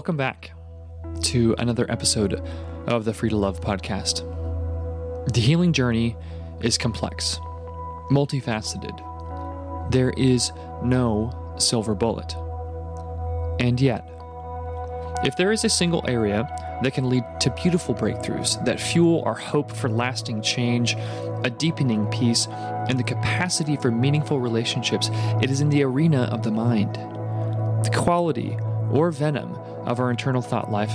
Welcome back to another episode of the Free to Love podcast. The healing journey is complex, multifaceted. There is no silver bullet. And yet, if there is a single area that can lead to beautiful breakthroughs that fuel our hope for lasting change, a deepening peace, and the capacity for meaningful relationships, it is in the arena of the mind. The quality or venom of our internal thought life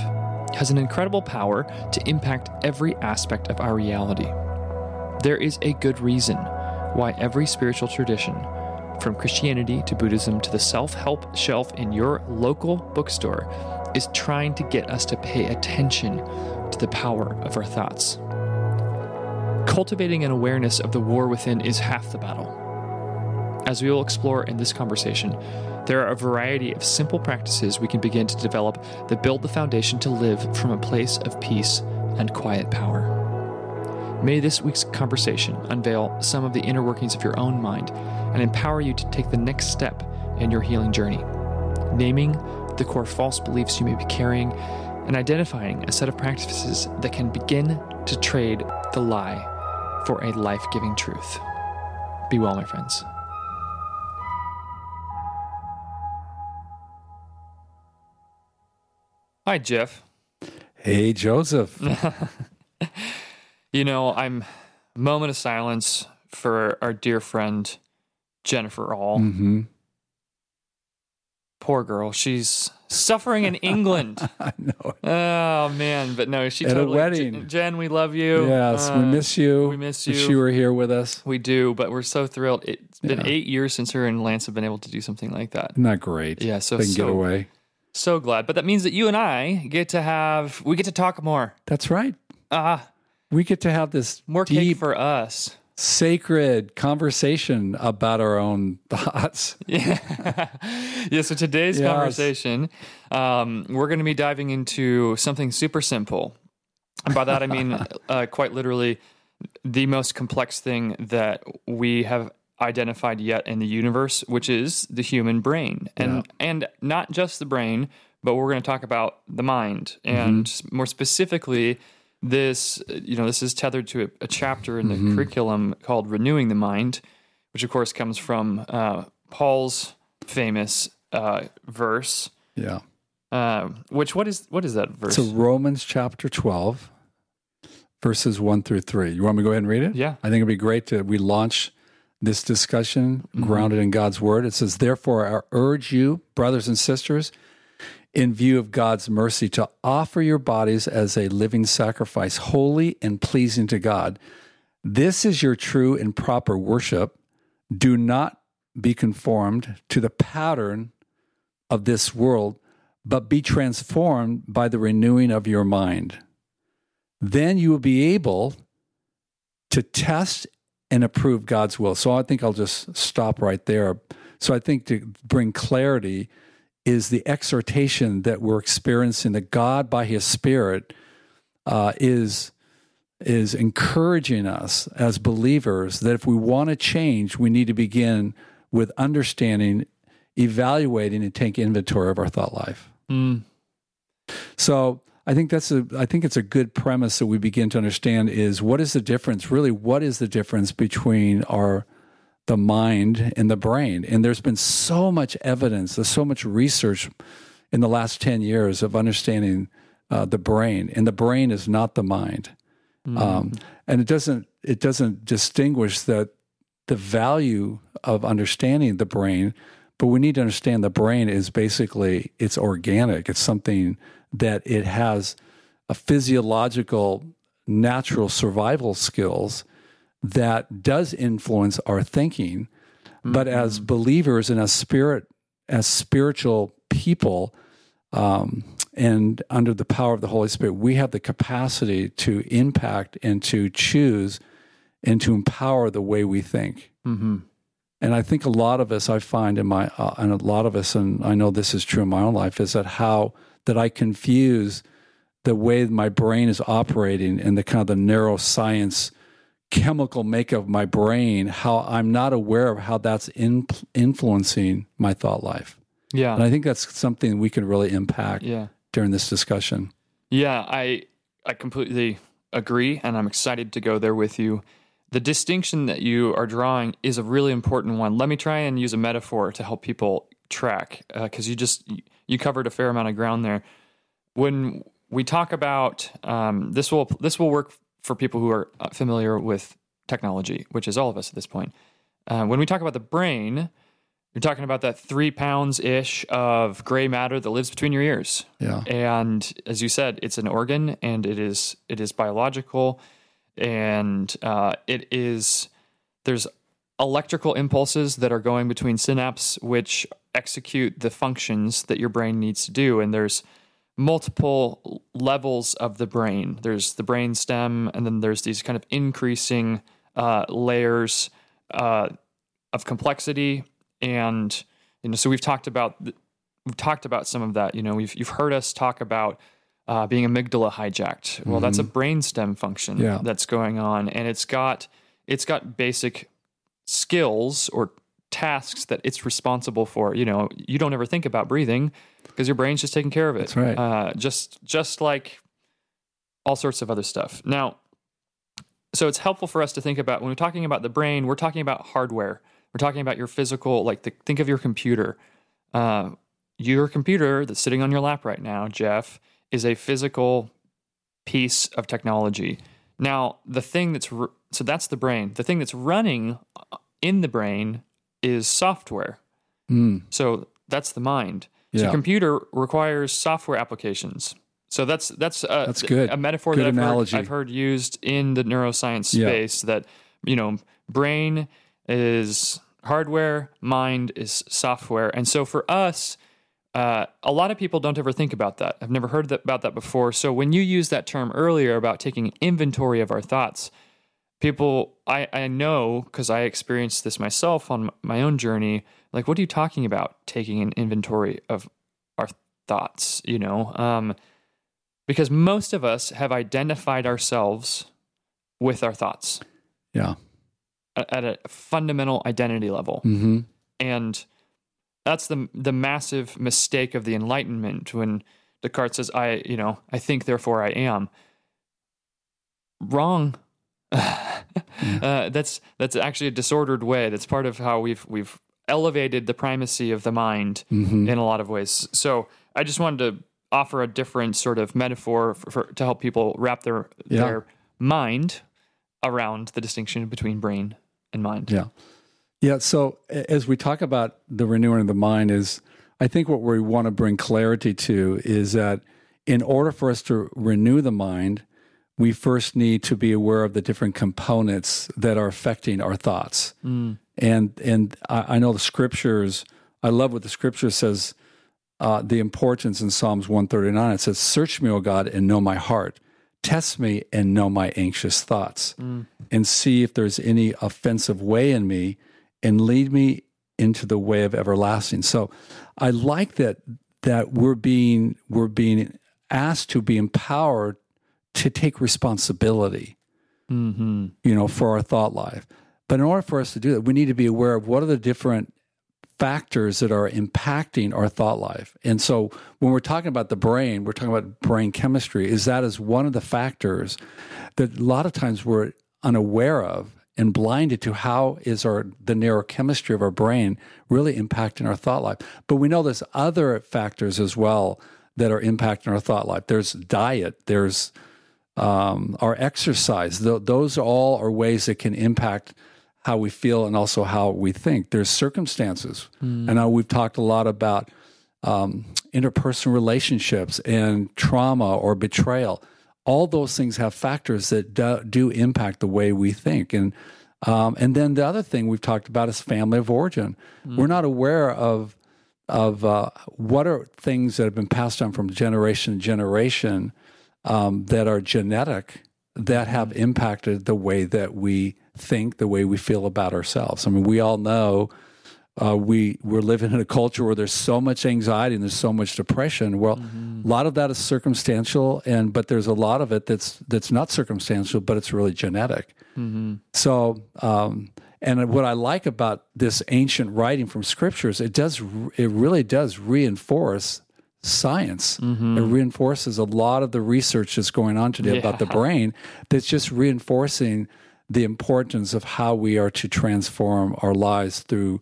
has an incredible power to impact every aspect of our reality. There is a good reason why every spiritual tradition, from Christianity to Buddhism to the self help shelf in your local bookstore, is trying to get us to pay attention to the power of our thoughts. Cultivating an awareness of the war within is half the battle. As we will explore in this conversation, there are a variety of simple practices we can begin to develop that build the foundation to live from a place of peace and quiet power. May this week's conversation unveil some of the inner workings of your own mind and empower you to take the next step in your healing journey, naming the core false beliefs you may be carrying and identifying a set of practices that can begin to trade the lie for a life giving truth. Be well, my friends. Hi, Jeff. Hey, Joseph. You know, I'm moment of silence for our dear friend Jennifer All. hmm Poor girl, she's suffering in England. I know. oh man, but no, she At a wedding. Jen, we love you. Yes, we Uh, miss you. we miss Wish you. you were here with us. We do, but we're so thrilled. It's been Yeah. eight years since her and Lance have been able to do something like that. Not great? Yeah, so they can so get away. So glad. But that means that you and I get to have we get to talk more. That's right. Ah, We get to have this more cake deep, for us. sacred conversation about our own thoughts. Yeah. yeah. So today's Yes. conversation, um, we're going to be diving into something super simple. And by that, I mean, uh, quite literally, the most complex thing that we have identified yet in the universe, which is the human brain. And, and not just the brain, but we're going to talk about the mind. And more specifically, this, you know, this is tethered to a, a chapter in the curriculum called Renewing the Mind, which of course comes from uh, Paul's famous uh, verse. Yeah. Uh, which what is what is that verse? So Romans chapter 12, verses 1 through 3. You want me to go ahead and read it? Yeah. I think it'd be great to we launch this discussion mm-hmm. grounded in God's word. It says, Therefore, I urge you, brothers and sisters, in view of God's mercy, to offer your bodies as a living sacrifice, holy and pleasing to God. This is your true and proper worship. Do not be conformed to the pattern of this world, but be transformed by the renewing of your mind. Then you will be able to test and approve God's will. So I think I'll just stop right there. So I think to bring clarity is the exhortation that we're experiencing that God, by His Spirit, uh, is is encouraging us as believers that if we want to change, we need to begin with understanding, evaluating, and take inventory of our thought life. Mm, So I think that's a I think it's a good premise that we begin to understand is what is the difference? Really what is the difference between our the mind and the brain? And there's been so much evidence there's so much research in the last 10 years of understanding uh, the brain and the brain is not the mind. Um, and it doesn't it doesn't distinguish that the value of understanding the brain but we need to understand the brain is basically it's organic. It's something that it has a physiological natural survival skills that does influence our thinking. But as believers and as spirit as spiritual people um, and under the power of the holy spirit we have the capacity to impact and to choose and to empower the way we think. Mm-hmm. and I think a lot of us, I find in my, uh, and a lot of us, and I know this is true in my own life, is that how that I confuse the way my brain is operating and the kind of the neuroscience chemical makeup of my brain, how I'm not aware of how that's in, influencing my thought life. Yeah. And I think that's something we can really impact yeah. during this discussion. Yeah, I I completely agree, and I'm excited to go there with you. The distinction that you are drawing is a really important one. Let me try and use a metaphor to help people track, because uh, you just you covered a fair amount of ground there. When we talk about um, this, will this will work for people who are uh, familiar with technology, which is all of us at this point. Uh, when we talk about the brain, you're talking about that three pounds ish of gray matter that lives between your ears. Yeah. And as you said, it's an organ and it is it is biological, and uh, it is there's electrical impulses that are going between synapses which execute the functions that your brain needs to do, and there's multiple levels of the brain. There's the brain stem, and then there's these kind of increasing uh, layers uh, of complexity and you know so we've talked about we've talked about some of that you know we've you've heard us talk about uh, being amygdala hijacked well mm-hmm. that's a mm-hmm. brainstem function yeah. that's going on and it's got it's got basic skills or tasks that it's responsible for you know you don't ever think about breathing because your brain's just taking care of it that's right uh, just just like all sorts of other stuff now so it's helpful for us to think about when we're talking about the brain we're talking about hardware we're talking about your physical, like the, think of your computer. Uh, your computer that's sitting on your lap right now, Jeff, is a physical piece of technology. Now, the thing that's so that's the brain. The thing that's running in the brain is software. Mm. So that's the mind. Yeah. So computer requires software applications. So that's that's a, that's good. a metaphor good that I've heard. I've heard, used in the neuroscience space. Yeah. That you know, brain is hardware, mind is software. And so for us, uh, a lot of people don't ever think about that. I've never heard that, about that before. So when you use that term earlier about taking inventory of our thoughts, people, I, I know because I experienced this myself on my own journey. Like, what are you talking about? Taking an inventory of our thoughts, you know? Um, because most of us have identified ourselves with our thoughts. Yeah at a fundamental identity level. Mm-hmm. And that's the the massive mistake of the Enlightenment when Descartes says, "I, you know, I think, therefore I am." Wrong. uh, that's that's actually a disordered way. That's part of how we've we've elevated the primacy of the mind mm-hmm. in a lot of ways. So I just wanted to offer a different sort of metaphor for, for, to help people wrap their yeah. their mind around the distinction between brain and mind. Yeah. Yeah. So as we talk about the renewing of the mind, is I think what we want to bring clarity to is that in order for us to renew the mind, we first need to be aware of the different components that are affecting our thoughts. Mm. And and I, I, know the scriptures. I love what the scripture says. Uh, the importance in Psalms one thirty nine. It says, "Search me, O God, and know my heart." test me and know my anxious thoughts mm. and see if there's any offensive way in me and lead me into the way of everlasting. So I like that that we're being we're being asked to be empowered to take responsibility. Mm-hmm. You know, for our thought life. But in order for us to do that, we need to be aware of what are the different factors that are impacting our thought life. And so when we're talking about the brain, we're talking about brain chemistry, is that is one of the factors that a lot of times we're unaware of and blinded to how is our the neurochemistry of our brain really impacting our thought life. But we know there's other factors as well that are impacting our thought life. There's diet, there's um, our exercise. Th- those all are ways that can impact how we feel and also how we think. There's circumstances. Mm. And now we've talked a lot about um, interpersonal relationships and trauma or betrayal. All those things have factors that do, do impact the way we think. And um, and then the other thing we've talked about is family of origin. Mm. We're not aware of of uh, what are things that have been passed on from generation to generation um, that are genetic that have impacted the way that we think, the way we feel about ourselves. I mean, we all know uh, we we're living in a culture where there's so much anxiety and there's so much depression. Well, mm-hmm. a lot of that is circumstantial, and but there's a lot of it that's that's not circumstantial, but it's really genetic. Mm-hmm. So, um, and what I like about this ancient writing from scriptures, it does it really does reinforce science. Mm-hmm. It reinforces a lot of the research that's going on today about the brain that's just reinforcing the importance of how we are to transform our lives through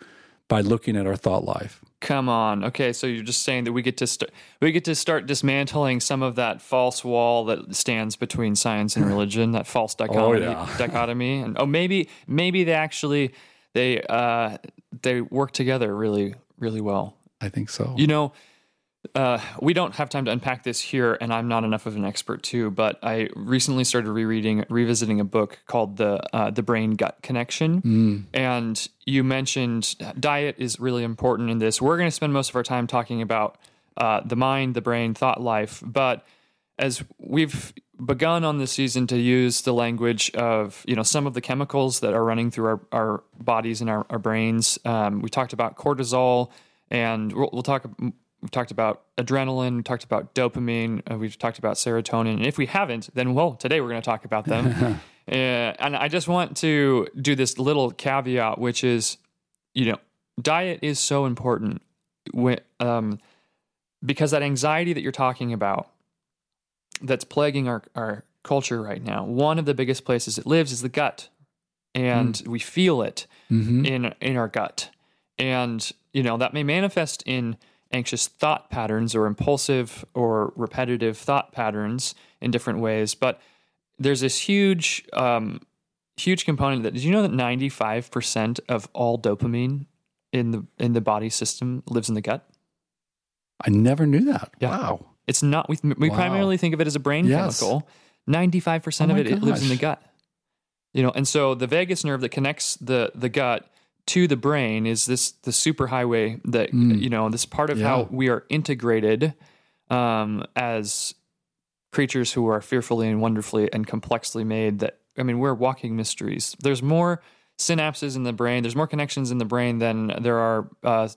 by looking at our thought life. Come on. Okay, so you're just saying that we get to st- we get to start dismantling some of that false wall that stands between science and religion, that false dichotomy, yeah. dichotomy, and oh, maybe maybe they actually they uh, they work together really really well. I think so. You know, uh, we don't have time to unpack this here, and I'm not enough of an expert too. But I recently started rereading, revisiting a book called the uh, the Brain Gut Connection, and you mentioned diet is really important in this. We're going to spend most of our time talking about uh, the mind, the brain, thought life, but as we've begun on this season to use the language of you know some of the chemicals that are running through our, our bodies and our, our brains um, we talked about cortisol and we'll, we'll talk we've talked about adrenaline we talked about dopamine uh, we've talked about serotonin and if we haven't then well today we're going to talk about them uh, and i just want to do this little caveat which is you know diet is so important when, um, because that anxiety that you're talking about that's plaguing our, our culture right now. One of the biggest places it lives is the gut. And we feel it Mhm. in in our gut. And you know, that may manifest in anxious thought patterns or impulsive or repetitive thought patterns in different ways. But there's this huge um, huge component that did you know that 95% of all dopamine in the in the body system lives in the gut? I never knew that. Yeah. Wow. It's not. We, we Wow. primarily think of it as a brain Yes. chemical. Ninety-five percent Oh of it, it lives in the gut. You know, and so the vagus nerve that connects the the gut to the brain is this the superhighway that you know this part of how Mm. We are integrated um, as creatures who are fearfully and wonderfully and complexly made. That I mean, we're walking mysteries. There's more synapses in the brain. There's more connections in the brain than there are. Uh,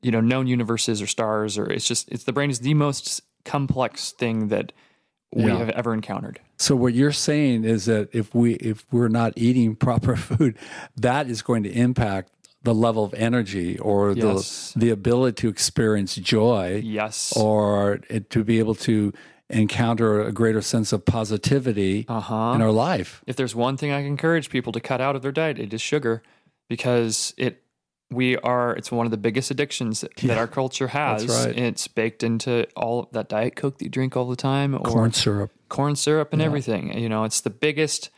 you know known universes or stars or it's just it's the brain is the most complex thing that we Yeah. have ever encountered So what you're saying is that if we if we're not eating proper food, that is going to impact the level of energy or Yes. the the ability to experience joy yes or it, to be able to encounter a greater sense of positivity uh-huh in our life. if there's one thing i can encourage people to cut out of their diet it is sugar because it we are it's one of the biggest addictions that Yeah, our culture has right. it's baked into all that diet coke that you drink all the time or Corn syrup. corn syrup and everything. You know, it's the biggest.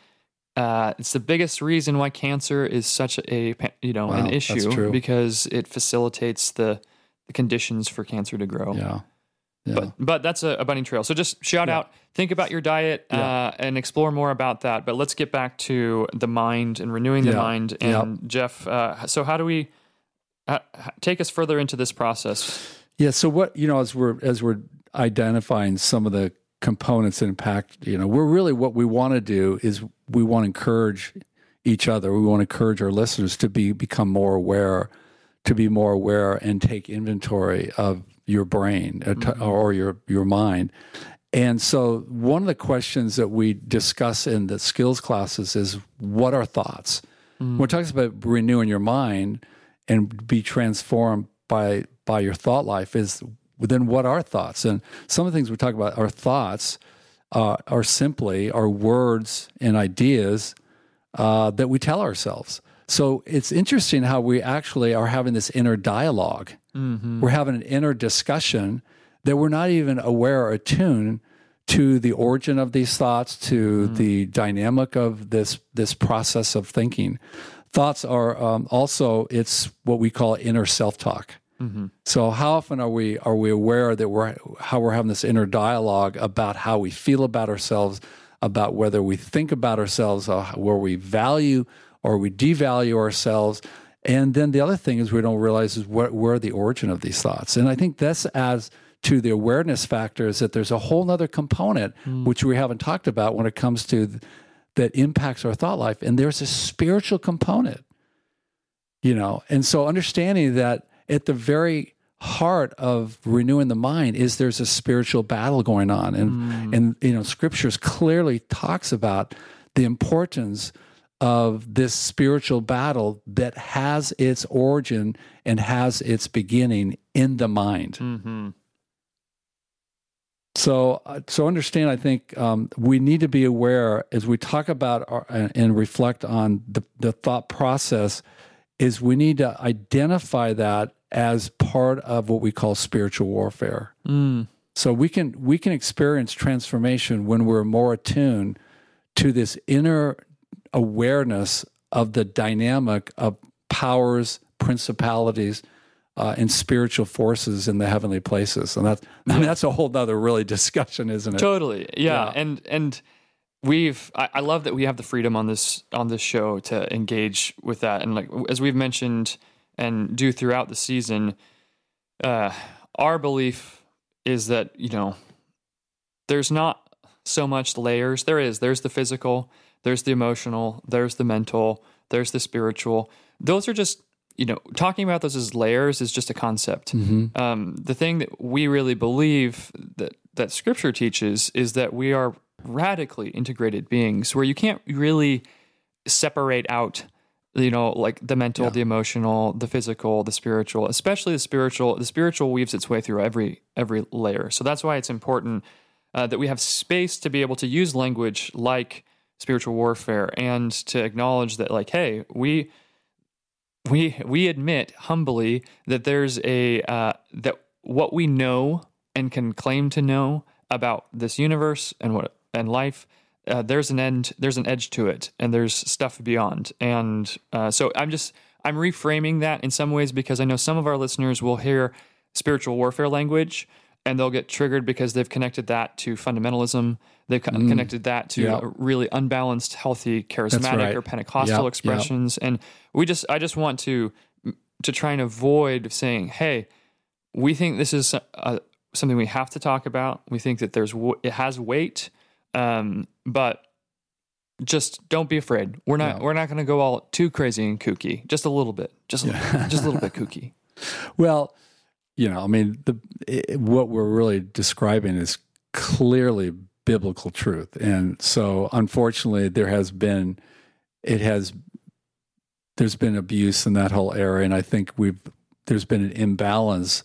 Uh, it's the biggest reason why cancer is such a you know Wow, an issue because it facilitates the, the conditions for cancer to grow. Yeah. Yeah. But but that's a, a bunny trail. So just shout out, think about your diet Yeah. uh, and explore more about that. But let's get back to the mind and renewing the Yeah. mind. And Jeff, uh, so how do we take us further into this process? Yeah. So what you know, as we're as we're identifying some of the components that impact, you know, we're really what we want to do is we want to encourage each other. We want to encourage our listeners to be become more aware, to be more aware and take inventory of your brain uh, to- or your your mind. And so one of the questions that we discuss in the skills classes is what are thoughts? When it talks about renewing your mind and be transformed by by your thought life is then what are thoughts? And some of the things we talk about are thoughts uh, are simply are words and ideas uh, that we tell ourselves. So it's interesting how we actually are having this inner dialog We're having an inner discussion that we're not even aware or attuned to the origin of these thoughts, to the dynamic of this this process of thinking. Thoughts are um, also it's what we call inner self talk. So how often are we are we aware that we're how we're having this inner dialogue about how we feel about ourselves, about whether we think about ourselves, uh, where we value or we devalue ourselves, and then the other thing is we don't realize is what where the origin of these thoughts, and I think this as to the awareness factor is that there's a whole other component which we haven't talked about when it comes to that impacts our thought life, and there's a spiritual component you know? And so understanding that at the very heart of renewing the mind is there's a spiritual battle going on. And and you know scriptures clearly talks about the importance of this spiritual battle that has its origin and has its beginning in the mind. Mm-hmm. So, uh, so understand. I think um, we need to be aware as we talk about our, and reflect on the, the thought process. Is we need to identify that as part of what we call spiritual warfare. Mm. So we can we can experience transformation when we're more attuned to this inner awareness of the dynamic of powers, principalities, uh, and spiritual forces in the heavenly places. And that's I mean, that's a whole other really discussion, isn't it? Totally. Yeah. yeah. And and we've I, I, love that we have the freedom on this on this show to engage with that. And like as we've mentioned and do throughout the season, uh, our belief is that, you know, there's not so much layers. There is. There's the physical, there's the emotional, there's the mental, there's the spiritual. Those are just you know, talking about those as layers is just a concept. Mm-hmm. Um, the thing that we really believe that that Scripture teaches is that we are radically integrated beings, where you can't really separate out, you know, like the mental, yeah. the emotional, the physical, the spiritual. Especially the spiritual. The spiritual weaves its way through every every layer. So that's why it's important uh, that we have space to be able to use language like spiritual warfare and to acknowledge that, like, hey, we we we admit humbly that there's a uh, that what we know and can claim to know about this universe and what and life uh, there's an end there's an edge to it and there's stuff beyond. And uh, so i'm just i'm reframing that in some ways because i know some of our listeners will hear spiritual warfare language and they'll get triggered because they've connected that to fundamentalism. They've mm. connected that to really unbalanced, healthy, charismatic right. or Pentecostal expressions. And we just, I just want to to try and avoid saying, "Hey, we think this is uh, something we have to talk about. We think that there's it has weight, um, but." Just don't be afraid. We're not. We're not going to go all too crazy and kooky. Just a little bit. Just a, just a little bit kooky. Well, you know, I mean, the it, what we're really describing is clearly biblical truth, and so unfortunately, there has been it has there's been abuse in that whole area, and I think we've there's been an imbalance,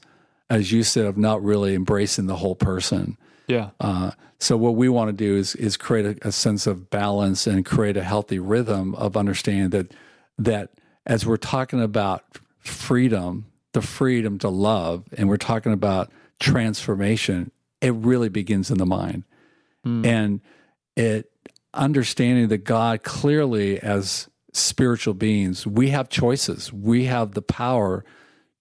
as you said, of not really embracing the whole person. Yeah. Uh, so what we want to do is is create a, a sense of balance and create a healthy rhythm of understanding that that as we're talking about freedom the freedom to love and we're talking about transformation, it really begins in the mind. Mm. And it understanding that God clearly as spiritual beings, we have choices. We have the power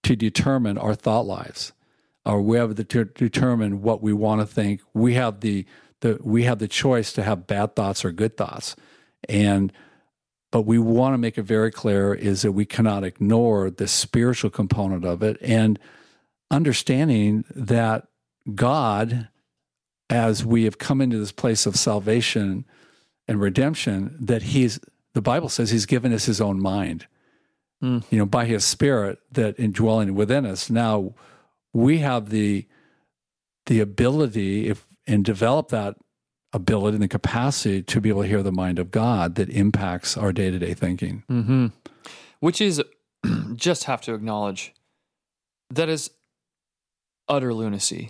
to determine our thought lives, or we have the to determine what we want to think. We have the the we have the choice to have bad thoughts or good thoughts, and but we want to make it very clear is that we cannot ignore the spiritual component of it and understanding that God, as we have come into this place of salvation and redemption, that He's, the Bible says He's given us His own mind, mm. you know, by His Spirit that indwelling within us. Now, we have the the ability if and develop that ability and the capacity to be able to hear the mind of God that impacts our day to day thinking. Mm-hmm. Which is just have to acknowledge that is utter lunacy.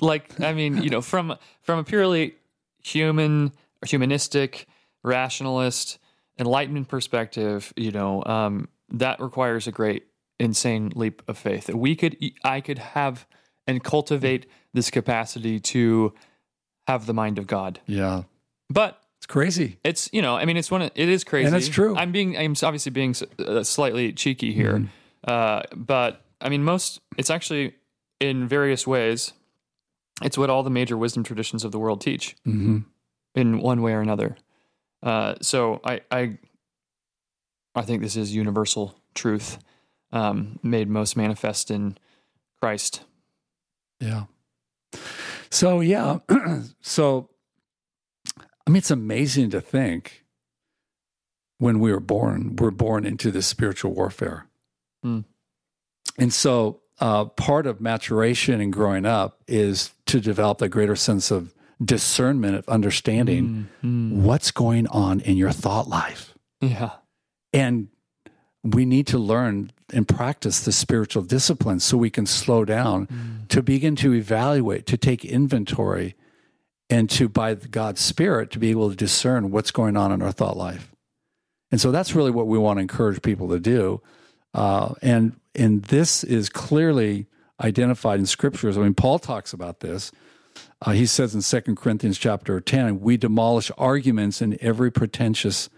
Like, I mean, you know, from from a purely human, humanistic, rationalist, enlightenment perspective, you know, um, that requires a great, insane leap of faith. We could, I could have and cultivate this capacity to have the mind of God. Yeah. But it's crazy. It's, you know, I mean, it's one, it is crazy. And it's true. I'm being, I'm obviously being uh, slightly cheeky here. Mm-hmm. Uh, but I mean, most, it's actually in various ways, it's what all the major wisdom traditions of the world teach mm-hmm. in one way or another. Uh, so I, I, I think this is universal truth, um, made most manifest in Christ. Yeah. So yeah, so I mean, it's amazing to think when we were born, we're born into this spiritual warfare, mm. and so uh, part of maturation and growing up is to develop a greater sense of discernment of understanding mm, mm. what's going on in your thought life. Yeah, and we need to learn and practice the spiritual disciplines so we can slow down to begin to evaluate, to take inventory, and to, by God's Spirit, to be able to discern what's going on in our thought life. And so that's really what we want to encourage people to do. Uh, and and this is clearly identified in scriptures. I mean, Paul talks about this. Uh, he says in Second Corinthians chapter 10, we demolish arguments and every pretentious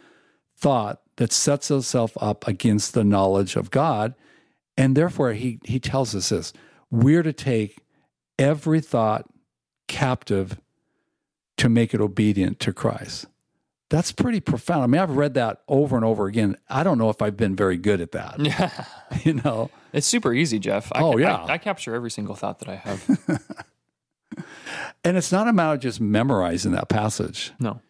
thought that sets itself up against the knowledge of God. And therefore, he, he tells us this we're to take every thought captive to make it obedient to Christ. That's pretty profound. I mean, I've read that over and over again. I don't know if I've been very good at that. Yeah. You know, It's super easy, Jeff. I Oh, yeah. I, I capture every single thought that I have. and it's not a matter of just memorizing that passage. No.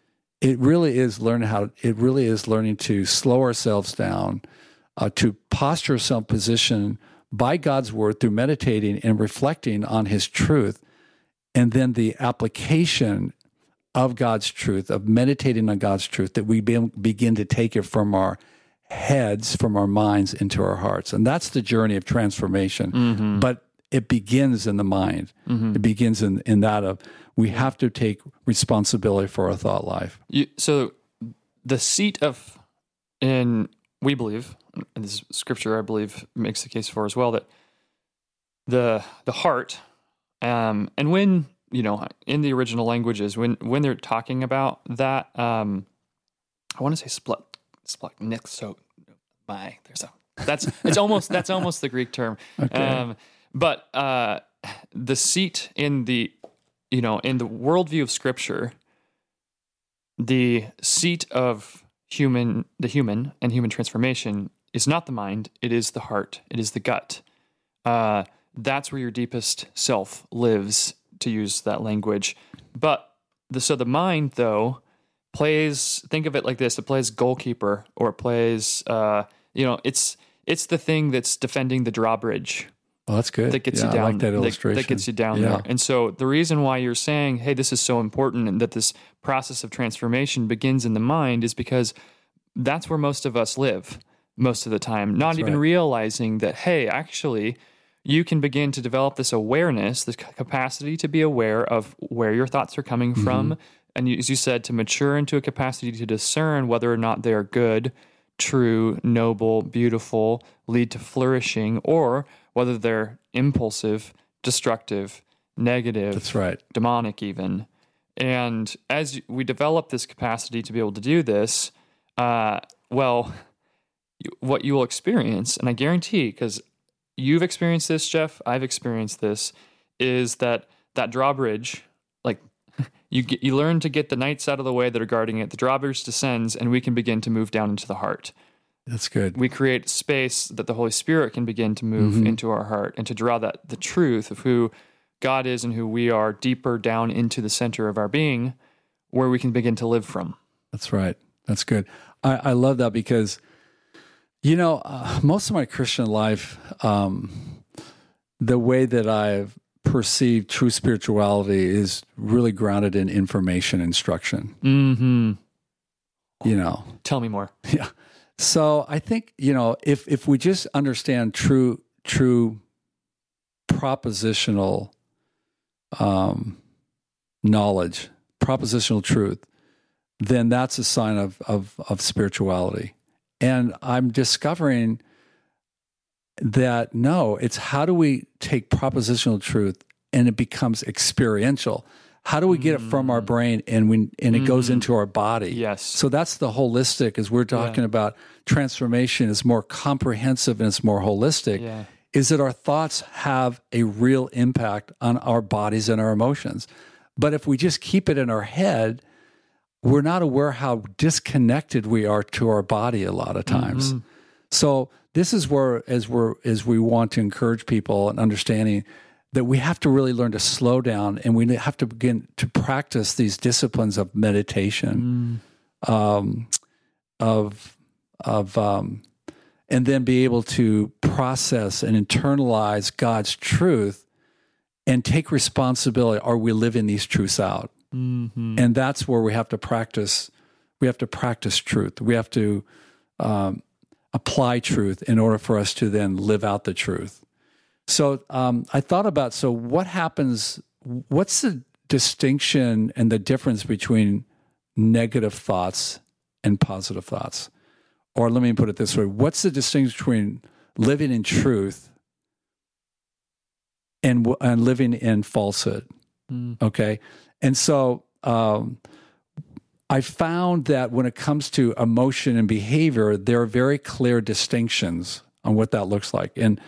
It really is learning how. It really is learning to slow ourselves down, uh, to posture ourselves position by God's word through meditating and reflecting on His truth, and then the application of God's truth, of meditating on God's truth, that we be, begin to take it from our heads, from our minds into our hearts. And that's the journey of transformation. But it begins in the mind. It begins in, in that of we have to take responsibility for our thought life. You, so the seat of, and we believe, and this scripture I believe makes the case for as well that the the heart, um, and when you know in the original languages when when they're talking about that, um, I want to say splut splut so My there's a that's it's almost that's almost the Greek term. Um, but uh, the seat in the you know in the worldview of Scripture, the seat of human the human and human transformation is not the mind it is the heart it is the gut. Uh, that's where your deepest self lives to use that language. But the so the mind though plays think of it like this it plays goalkeeper or it plays uh, you know it's it's the thing that's defending the drawbridge Well, that's good. that gets Yeah, you down I like that that- illustration. That, gets you down Yeah. there. And so the reason why you're saying, hey, this is so important and that this process of transformation begins in the mind is because that's where most of us live most of the time, not That's even right. realizing that, hey, actually, you can begin to develop this awareness, this capacity to be aware of where your thoughts are coming Mm-hmm. from. And as you said, to mature into a capacity to discern whether or not they are good, true, noble, beautiful, lead to flourishing, or whether they're impulsive, destructive, negative, That's right. demonic, even. And as we develop this capacity to be able to do this, uh, well, what you will experience, and I guarantee, because you've experienced this, Jeff, I've experienced this, is that that drawbridge, like you get, you learn to get the knights out of the way that are guarding it. The drawbridge descends, and we can begin to move down into the heart. That's good. We create space that the Holy Spirit can begin to move into our heart and to draw that the truth of who God is and who we are deeper down into the center of our being, where we can begin to live from. That's right. That's good. I, I love that because, you know, uh, most of my Christian life, um, the way that I've perceived true spirituality is really grounded in information instruction. Mm-hmm. You know, Tell me more. yeah. So I think you know if if we just understand true true propositional um, knowledge, propositional truth, then that's a sign of, of, of spirituality. And I'm discovering that no, it's how do we take propositional truth and it becomes experiential? How do we get it from our mm. brain and we, and it goes mm-hmm. into our body? Yes. So that's the holistic as we're talking about transformation is more comprehensive and it's more holistic Yeah. is that our thoughts have a real impact on our bodies and our emotions. But if we just keep it in our head, we're not aware how disconnected we are to our body a lot of mm-hmm. times. So this is where as we're as we want to encourage people and understanding that we have to really learn to slow down and we have to begin to practice these disciplines of meditation um, of of um, and then be able to process and internalize God's truth and take responsibility. Are we living these truths out? Mm-hmm. And that's where we have to practice. We have to practice truth. We have to um, apply truth in order for us to then live out the truth. So um, I thought about so what happens? What's the distinction and the difference between negative thoughts and positive thoughts? Or let me put it this way: What's the distinction between living in truth and and living in falsehood? Mm. Okay, and so um, I found that when it comes to emotion and behavior, there are very clear distinctions on what that looks like. And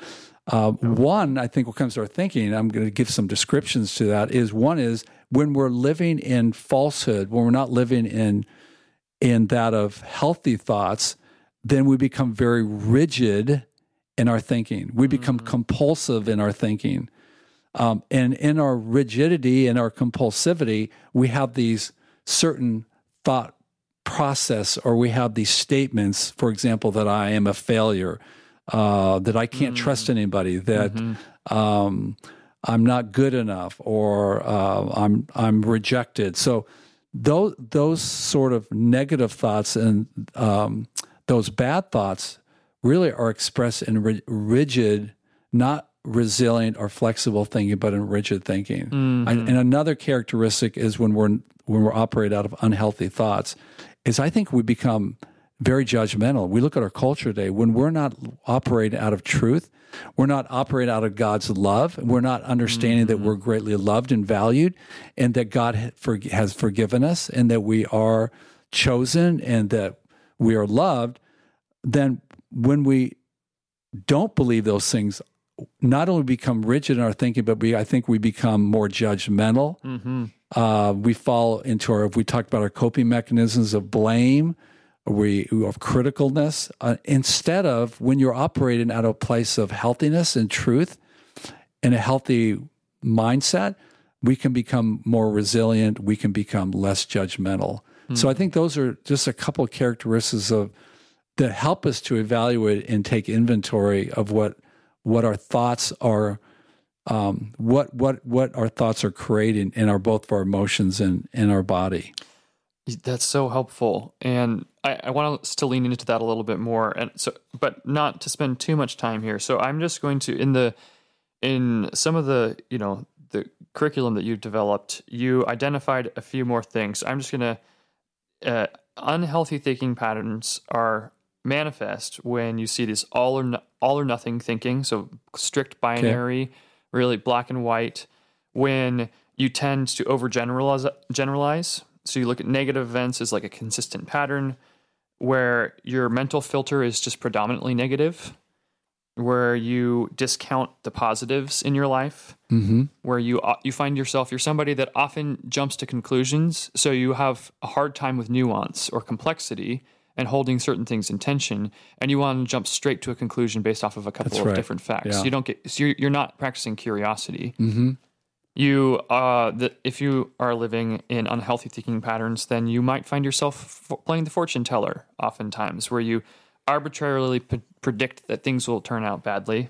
uh, one, I think, what comes to our thinking, I'm going to give some descriptions to that. Is one is when we're living in falsehood, when we're not living in in that of healthy thoughts, then we become very rigid in our thinking. We become mm-hmm. compulsive in our thinking, um, and in our rigidity and our compulsivity, we have these certain thought process, or we have these statements. For example, that I am a failure uh, that I can't mm trust anybody, that mm-hmm. um, I'm not good enough, or uh, I'm I'm rejected. So those those sort of negative thoughts and um, those bad thoughts really are expressed in ri- rigid, not resilient or flexible thinking, but in rigid thinking. Mm-hmm. I, and another characteristic is when we're when we're operating out of unhealthy thoughts, is I think we become very judgmental. We look at our culture today when we're not operating out of truth, we're not operating out of God's love, and we're not understanding mm-hmm. that we're greatly loved and valued, and that God has forgiven us, and that we are chosen, and that we are loved. Then, when we don't believe those things, not only become rigid in our thinking, but we I think we become more judgmental. Mm-hmm. Uh, we fall into our. We talked about our coping mechanisms of blame we of criticalness uh, instead of when you're operating at a place of healthiness and truth and a healthy mindset we can become more resilient we can become less judgmental mm. so i think those are just a couple of characteristics of that help us to evaluate and take inventory of what what our thoughts are um, what what what our thoughts are creating in our both of our emotions and in our body that's so helpful, and I, I want us to lean into that a little bit more, and so, but not to spend too much time here. So I'm just going to in the in some of the you know the curriculum that you've developed, you identified a few more things. I'm just going to uh, unhealthy thinking patterns are manifest when you see this all or no, all or nothing thinking, so strict binary, okay. really black and white. When you tend to overgeneralize generalize so you look at negative events as like a consistent pattern where your mental filter is just predominantly negative, where you discount the positives in your life, mm-hmm. where you uh, you find yourself you're somebody that often jumps to conclusions, so you have a hard time with nuance or complexity and holding certain things in tension, and you want to jump straight to a conclusion based off of a couple That's of right. different facts. Yeah. You don't get so you're, you're not practicing curiosity. Mm-hmm you uh, the, if you are living in unhealthy thinking patterns, then you might find yourself f- playing the fortune teller oftentimes, where you arbitrarily p- predict that things will turn out badly.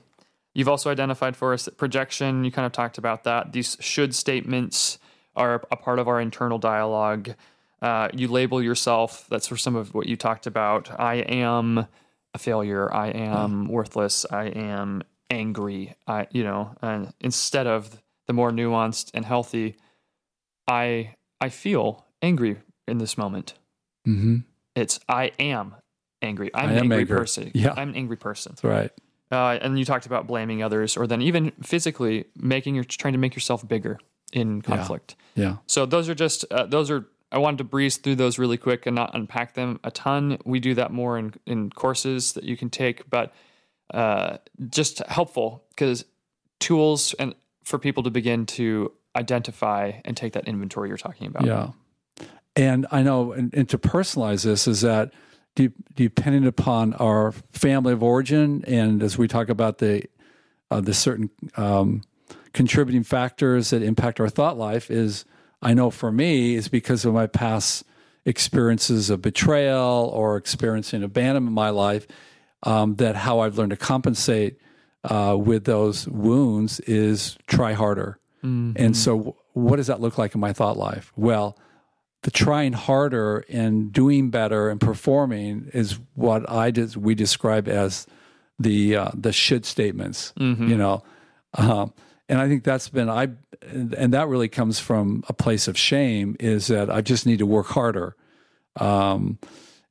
You've also identified for us that projection. You kind of talked about that. These should statements are a part of our internal dialogue. Uh, you label yourself. That's for some of what you talked about. I am a failure. I am mm. worthless. I am angry. I, you know, and instead of the more nuanced and healthy, I I feel angry in this moment. Mm-hmm. It's I am angry. I'm I an angry, angry, person. Yeah, I'm an angry person. That's right. Uh, and you talked about blaming others, or then even physically making your trying to make yourself bigger in conflict. Yeah. yeah. So those are just uh, those are. I wanted to breeze through those really quick and not unpack them a ton. We do that more in in courses that you can take, but uh, just helpful because tools and for people to begin to identify and take that inventory you're talking about. Yeah. And I know, and, and to personalize this, is that de- depending upon our family of origin, and as we talk about the uh, the certain um, contributing factors that impact our thought life, is I know for me is because of my past experiences of betrayal or experiencing abandonment in my life, um, that how I've learned to compensate uh, with those wounds is try harder. Mm-hmm. And so, what does that look like in my thought life? Well, the trying harder and doing better and performing is what I did, we describe as the uh, the should statements. You know, um, and I think that's been I, and that really comes from a place of shame. Is that I just need to work harder, um,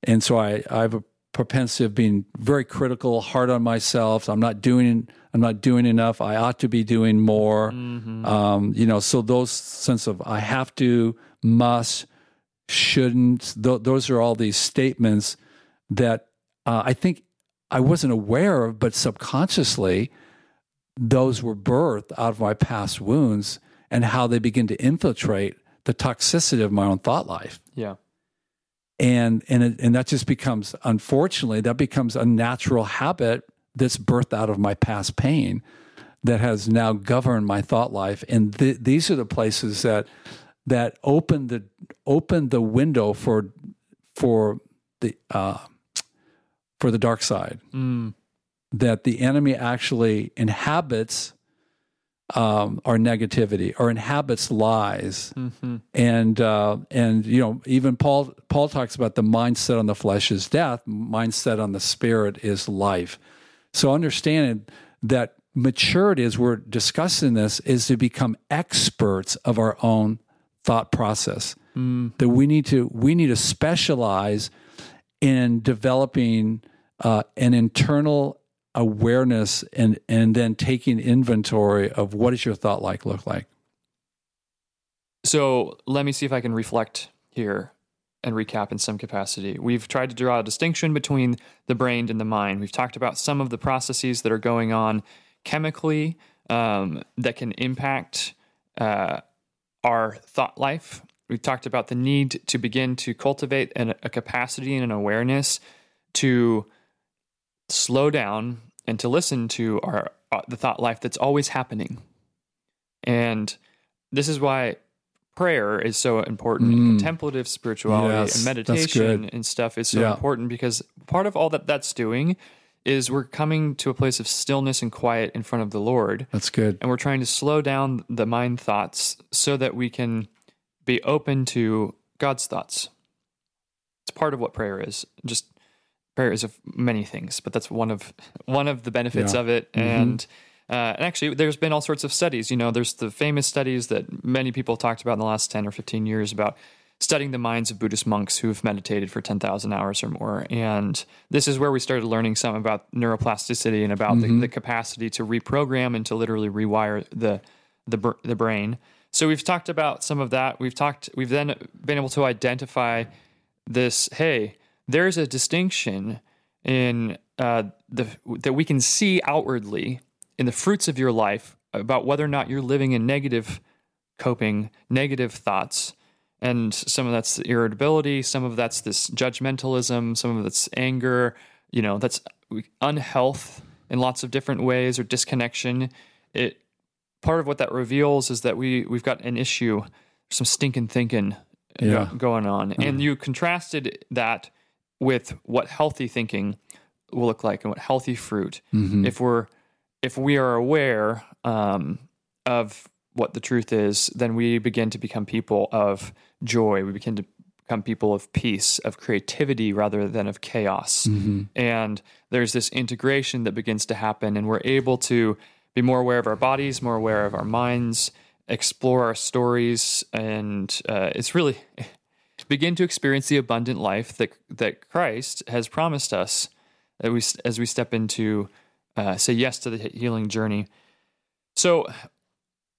and so I I have a propensity of being very critical, hard on myself. I'm not doing I'm not doing enough. I ought to be doing more. Um, you know, so those sense of I have to, must, shouldn't. Th- those are all these statements that uh, I think I wasn't aware of, but subconsciously, those were birthed out of my past wounds and how they begin to infiltrate the toxicity of my own thought life Yeah. And and it, and that just becomes unfortunately that becomes a natural habit that's birthed out of my past pain that has now governed my thought life and th- these are the places that that open the open the window for for the uh, for the dark side Mm. that the enemy actually inhabits um, our negativity or inhabits lies hmm and uh, and you know even Paul Paul talks about the mindset on the flesh is death, mindset on the spirit is life. So understanding that maturity, as we're discussing this, is to become experts of our own thought process. That we need to we need to specialize in developing uh, an internal awareness and and then taking inventory of what does your thought like look like. So let me see if I can reflect here and recap in some capacity. We've tried to draw a distinction between the brain and the mind. We've talked about some of the processes that are going on chemically um, that can impact uh, our thought life. We've talked about the need to begin to cultivate an, a capacity and an awareness to slow down and to listen to our uh, the thought life that's always happening. And this is why prayer is so important and contemplative spirituality Mm. Yes, and meditation and stuff is so Yeah. important because part of all that that's doing is we're coming to a place of stillness and quiet in front of the Lord That's good. and we're trying to slow down the mind thoughts so that we can be open to God's thoughts. It's part of what prayer is. Just prayer is of many things, but that's one of one of the benefits Yeah. of it. And uh, and actually, there's been all sorts of studies. You know, there's the famous studies that many people talked about in the last ten or fifteen years about studying the minds of Buddhist monks who've meditated for 10,000 hours or more. And this is where we started learning some about neuroplasticity and about the, the capacity to reprogram and to literally rewire the, the, br- the brain. So we've talked about some of that. We've talked, we've then been able to identify this, hey, there's a distinction in uh, the, that we can see outwardly in the fruits of your life about whether or not you're living in negative coping, negative thoughts, and some of that's irritability, some of that's this judgmentalism, some of that's anger, you know, that's unhealth in lots of different ways or disconnection. It part of what that reveals is that we we've got an issue, some stinking thinking Yeah. going on. And you contrasted that with what healthy thinking will look like and what healthy fruit. If we're if we are aware um, of what the truth is, then we begin to become people of joy. We begin to become people of peace, of creativity rather than of chaos. And there's this integration that begins to happen, and we're able to be more aware of our bodies, more aware of our minds, explore our stories, and uh, it's really begin to experience the abundant life that that Christ has promised us as we as we step into uh, say yes to the healing journey. So,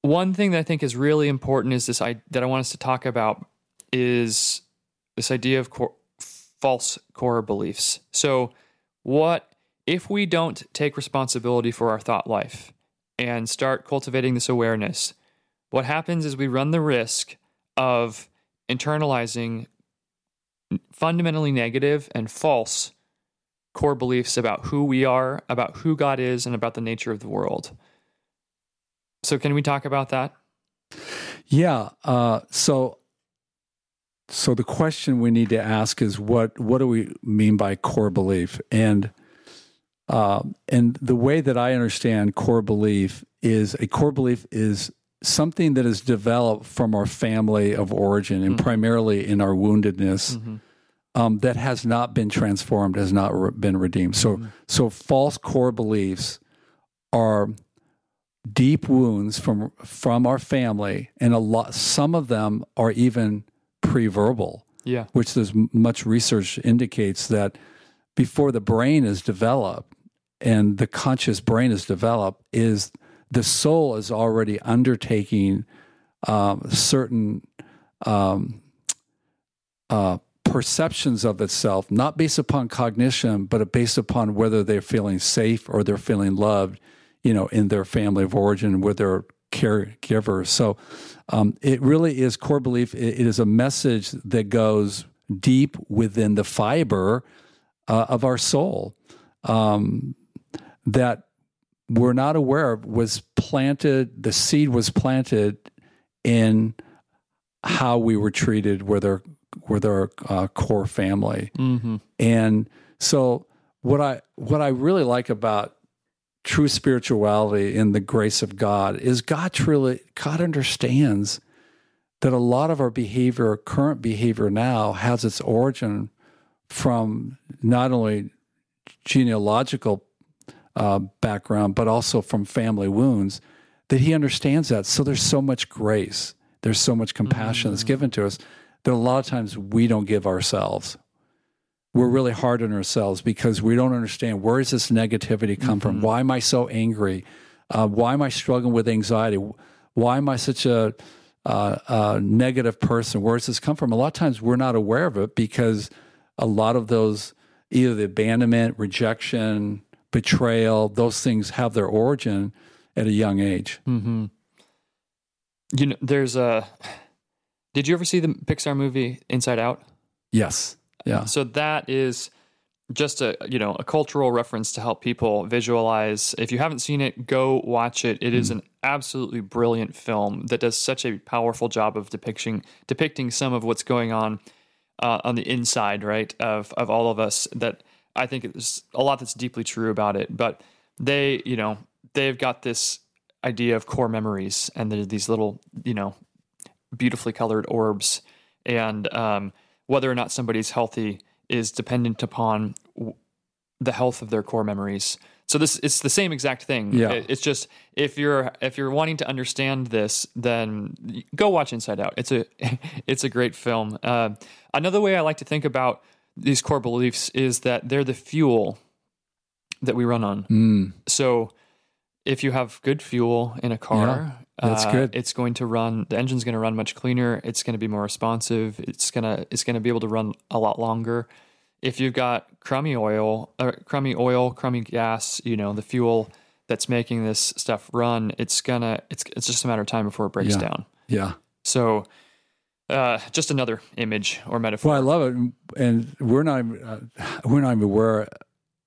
one thing that I think is really important is this I, that I want us to talk about is this idea of false core beliefs. So, what if we don't take responsibility for our thought life and start cultivating this awareness? What happens is we run the risk of internalizing fundamentally negative and false core beliefs about who we are, about who God is, and about the nature of the world. So, can we talk about that? Yeah. Uh, so, so the question we need to ask is what what do we mean by core belief? And um, and the way that I understand core belief is a core belief is something that is developed from our family of origin and mm-hmm. primarily in our woundedness mm-hmm. um, that has not been transformed, has not re- been redeemed. So, mm-hmm. so false core beliefs are deep wounds from from our family, and a lot. Some of them are even pre-verbal, Yeah. which there's much research indicates that before the brain is developed and the conscious brain is developed, is the soul is already undertaking um, certain um, uh, perceptions of itself, not based upon cognition, but based upon whether they're feeling safe or they're feeling loved, you know, in their family of origin with their caregivers. So um, it really is core belief. It, it is a message that goes deep within the fiber uh, of our soul um, that we're not aware of was planted, the seed was planted in how we were treated with our with our uh, core family. Mm-hmm. And so what I what I really like about true spirituality in the grace of God is God truly God understands that a lot of our behavior, current behavior now, has its origin from not only genealogical uh, background, but also from family wounds. That He understands that. So there's so much grace, there's so much compassion that's given to us that a lot of times we don't give ourselves. We're really hard on ourselves because we don't understand where does this negativity come from? Why am I so angry? Uh, why am I struggling with anxiety? Why am I such a, uh, a negative person? Where does this come from? A lot of times we're not aware of it because a lot of those, either the abandonment, rejection, betrayal, those things have their origin at a young age. Mm-hmm. You know, there's a. Did you ever see the Pixar movie Inside Out? Yes. Yeah. So that is just a you know a cultural reference to help people visualize. If you haven't seen it, go watch it. It is an absolutely brilliant film that does such a powerful job of depicting depicting some of what's going on uh, on the inside, right, of of all of us. That I think there's a lot that's deeply true about it. But they, you know, they've got this idea of core memories, and they're these little, you know, beautifully colored orbs, and um, whether or not somebody's healthy is dependent upon w- the health of their core memories. So this it's the same exact thing. Yeah. It- It's just if you're if you're wanting to understand this, then go watch Inside Out. It's a it's a great film. Uh, another way I like to think about these core beliefs is that they're the fuel that we run on. Mm. So if you have good fuel in a car, that's uh, good. It's going to run. The engine's going to run much cleaner. It's going to be more responsive. It's gonna it's going to be able to run a lot longer. If you've got crummy oil, uh, crummy oil, crummy gas, you know the fuel that's making this stuff run. It's gonna it's it's just a matter of time before it breaks Yeah. down. Yeah. So, uh, just another image or metaphor. Well, I love it, and we're not even, uh, we're not even aware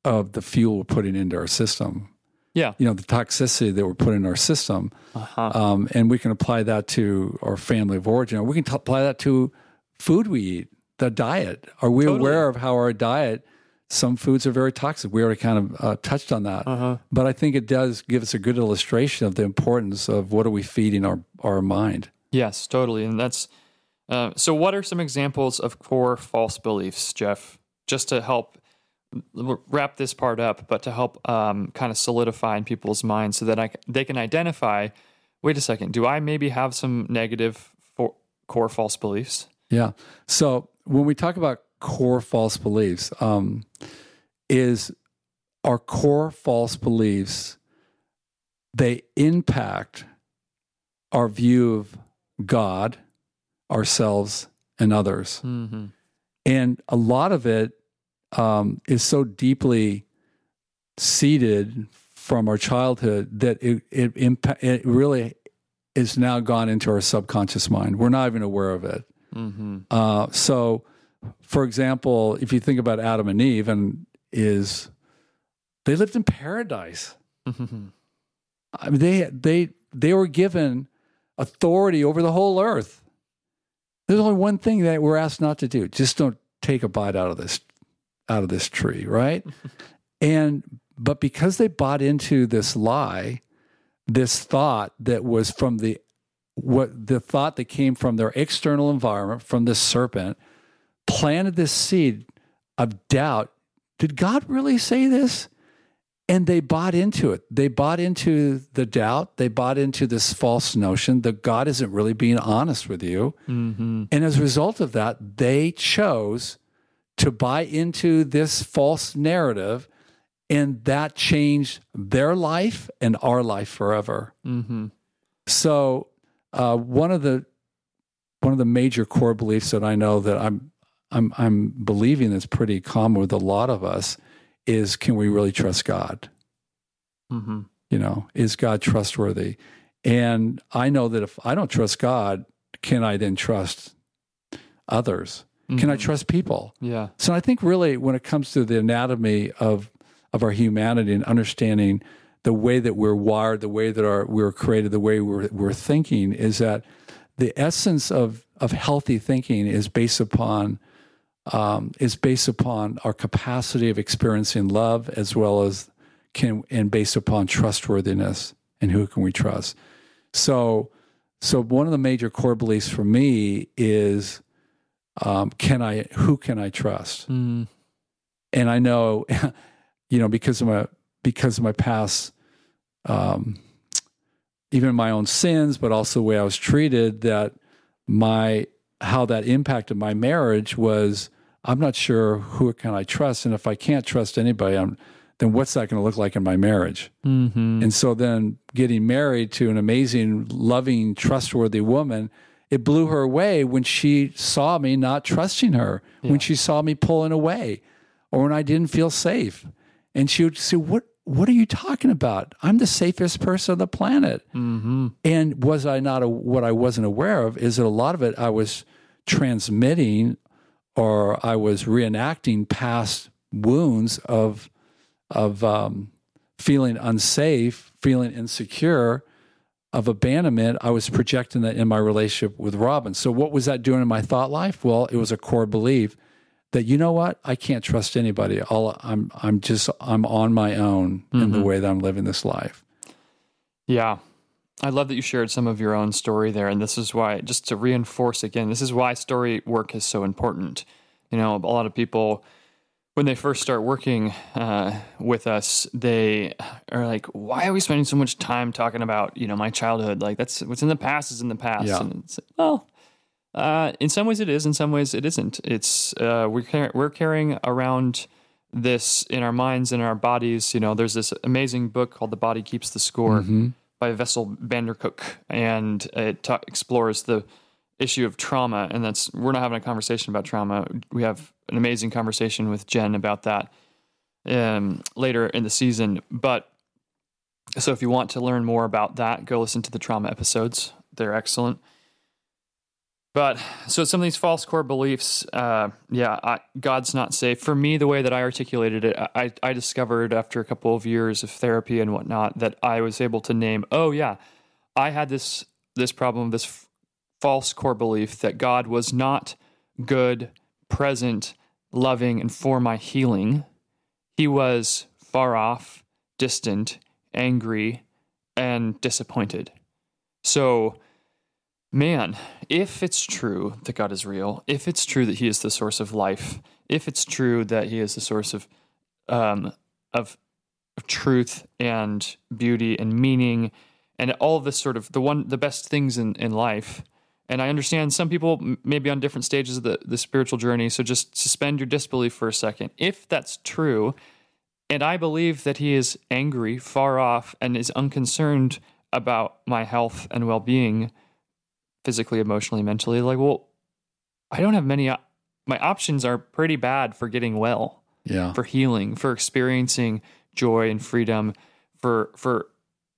of the fuel we're putting into our system. yeah. You know, the toxicity that we're putting in our system, Uh-huh. um, and we can apply that to our family of origin. We can t- apply that to food we eat, the diet. Are we Totally. aware of how our diet? Some foods are very toxic. We already kind of uh, touched on that, Uh-huh. but I think it does give us a good illustration of the importance of what are we feeding our our mind. Yes, totally. And that's uh, so. What are some examples of core false beliefs, Jeff? Just to help wrap this part up, but to help um, kind of solidify in people's minds so that I, they can identify. Wait a second. Do I maybe have some negative for, core false beliefs? Yeah. So when we talk about core false beliefs, um, is our core false beliefs they impact our view of God, ourselves, and others. Mm-hmm. And a lot of it um, is so deeply seated from our childhood that it it, impa- it really is now gone into our subconscious mind. We're not even aware of it. Mm-hmm. Uh, so, for example, if you think about Adam and Eve, and is they lived in paradise. Mm-hmm. I mean, they they they were given authority over the whole earth. There's only one thing that we're asked not to do: just don't take a bite out of this out of this tree, right? and but because they bought into this lie, this thought that was from the what the thought that came from their external environment, from the serpent, planted this seed of doubt. Did God really say this? And they bought into it. They bought into the doubt. They bought into this false notion that God isn't really being honest with you. Mm-hmm. And as a result of that, they chose to buy into this false narrative, and that changed their life and our life forever. Mm-hmm. So, uh, one of the one of the major core beliefs that I know that I'm I'm I'm believing that's pretty common with a lot of us is can we really trust God? Mm-hmm. You know, is God trustworthy? And I know that if I don't trust God, can I then trust others? Can I Mhm. trust people? Yeah. So I think really when it comes to the anatomy of of our humanity and understanding the way that we're wired, the way that our we're created, the way we're we're thinking is that the essence of of healthy thinking is based upon um, is based upon our capacity of experiencing love as well as can and based upon trustworthiness and who can we trust. So so one of the major core beliefs for me is um, can I who can I trust? Mm. and I know, you know, because of my because of my past, um, even my own sins, but also the way I was treated, that my how that impacted my marriage was I'm not sure who can I trust, and if I can't trust anybody, I'm, then what's that going to look like in my marriage? Mm-hmm. And so then getting married to an amazing, loving, trustworthy woman, it blew her away when she saw me not trusting her, Yeah. when she saw me pulling away, or when I didn't feel safe. And she would say, What what are you talking about? I'm the safest person on the planet. Mm-hmm. And was I not a, what I wasn't aware of is that a lot of it I was transmitting or I was reenacting past wounds of of um, feeling unsafe, feeling insecure, of abandonment. I was projecting that in my relationship with Robin. So what was that doing in my thought life? Well, it was a core belief that you know what I can't trust anybody. All I'm I'm just I'm on my own in the Mhm. way that I'm living this life. Yeah. I love that you shared some of your own story there. And this is why, just to reinforce again, this is why story work is so important. You know, a lot of people, when they first start working uh, with us, they are like, why are we spending so much time talking about, you know, my childhood? Like, that's what's in the past is in the past. Yeah. And it's, well, uh, in some ways it is, in some ways it isn't. It's, uh, we're, car- we're carrying around this in our minds and our bodies. You know, there's this amazing book called The Body Keeps the Score Mhm. By Bessel van der Kolk, and it ta- explores the issue of trauma. And that's we're not having a conversation about trauma. We have an amazing conversation with Jen about that um, later in the season. But so if you want to learn more about that, go listen to the trauma episodes. They're excellent. But so some of these false core beliefs, uh, yeah, I, God's not safe. For me, the way that I articulated it, I, I discovered after a couple of years of therapy and whatnot that I was able to name, oh yeah, I had this this problem, this f- false core belief that God was not good, present, loving, and for my healing. He was far off, distant, angry, and disappointed. So man, if it's true that God is real, if it's true that He is the source of life, if it's true that He is the source of um, of, of truth and beauty and meaning and all this sort of the one the best things in, in life. And I understand some people m- may be on different stages of the, the spiritual journey. So just suspend your disbelief for a second. If that's true, and I believe that he is angry, far off, and is unconcerned about my health and well being, physically, emotionally, mentally, like, well, I don't have many. op- My options are pretty bad for getting well, Yeah. for healing, for experiencing joy and freedom, for for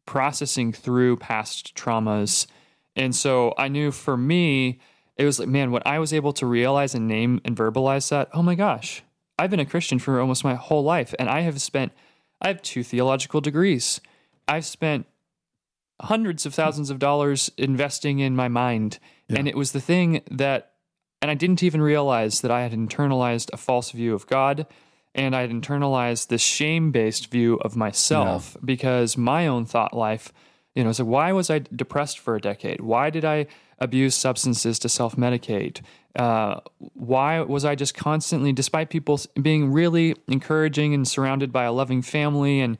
processing through past traumas. And so I knew for me, it was like, man, when I was able to realize and name and verbalize that, oh my gosh, I've been a Christian for almost my whole life. And I have spent, I have two theological degrees. I've spent hundreds of thousands of dollars investing in my mind. Yeah. And it was the thing that, and I didn't even realize that I had internalized a false view of God and I had internalized this shame based view of myself because my own thought life You know, so why was I depressed for a decade? Why did I abuse substances to self medicate? Uh, why was I just constantly, despite people being really encouraging and surrounded by a loving family and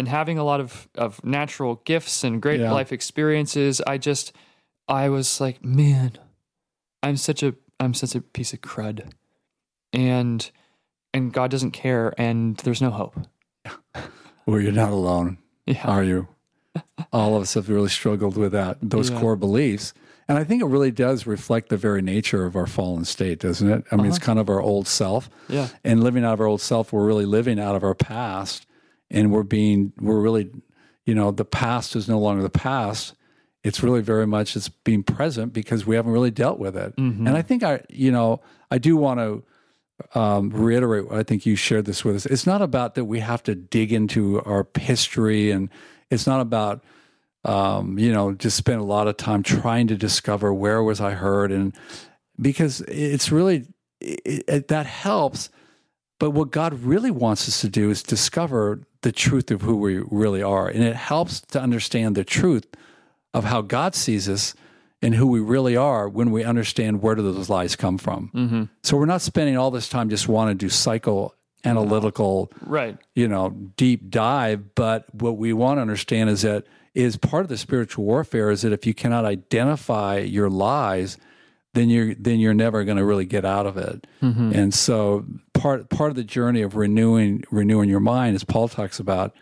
and having a lot of, of natural gifts and great Yeah. life experiences, I just I was like, man, I'm such a I'm such a piece of crud. And and God doesn't care and there's no hope. Well, you're not alone, Yeah. are you? All of us have really struggled with that, those Yeah. core beliefs. And I think it really does reflect the very nature of our fallen state, doesn't it? I mean, it's uh-huh. kind of our old self. Yeah. And living out of our old self, we're really living out of our past. And we're being, we're really, you know, the past is no longer the past. It's really very much it's being present because we haven't really dealt with it. Mm-hmm. And I think I, you know, I do want to um, reiterate. What I think you shared this with us. It's not about that we have to dig into our history, and it's not about um, you know just spend a lot of time trying to discover where was I hurt, and because it's really it, it, that helps. But what God really wants us to do is discover the truth of who we really are, and it helps to understand the truth of how God sees us and who we really are when we understand where do those lies come from. Mm-hmm. So we're not spending all this time just wanting to do psychoanalytical, Right. you know, deep dive. But what we want to understand is that is part of the spiritual warfare is that if you cannot identify your lies, then you're then you're never going to really get out of it. And so part part of the journey of renewing renewing your mind, as Paul talks about,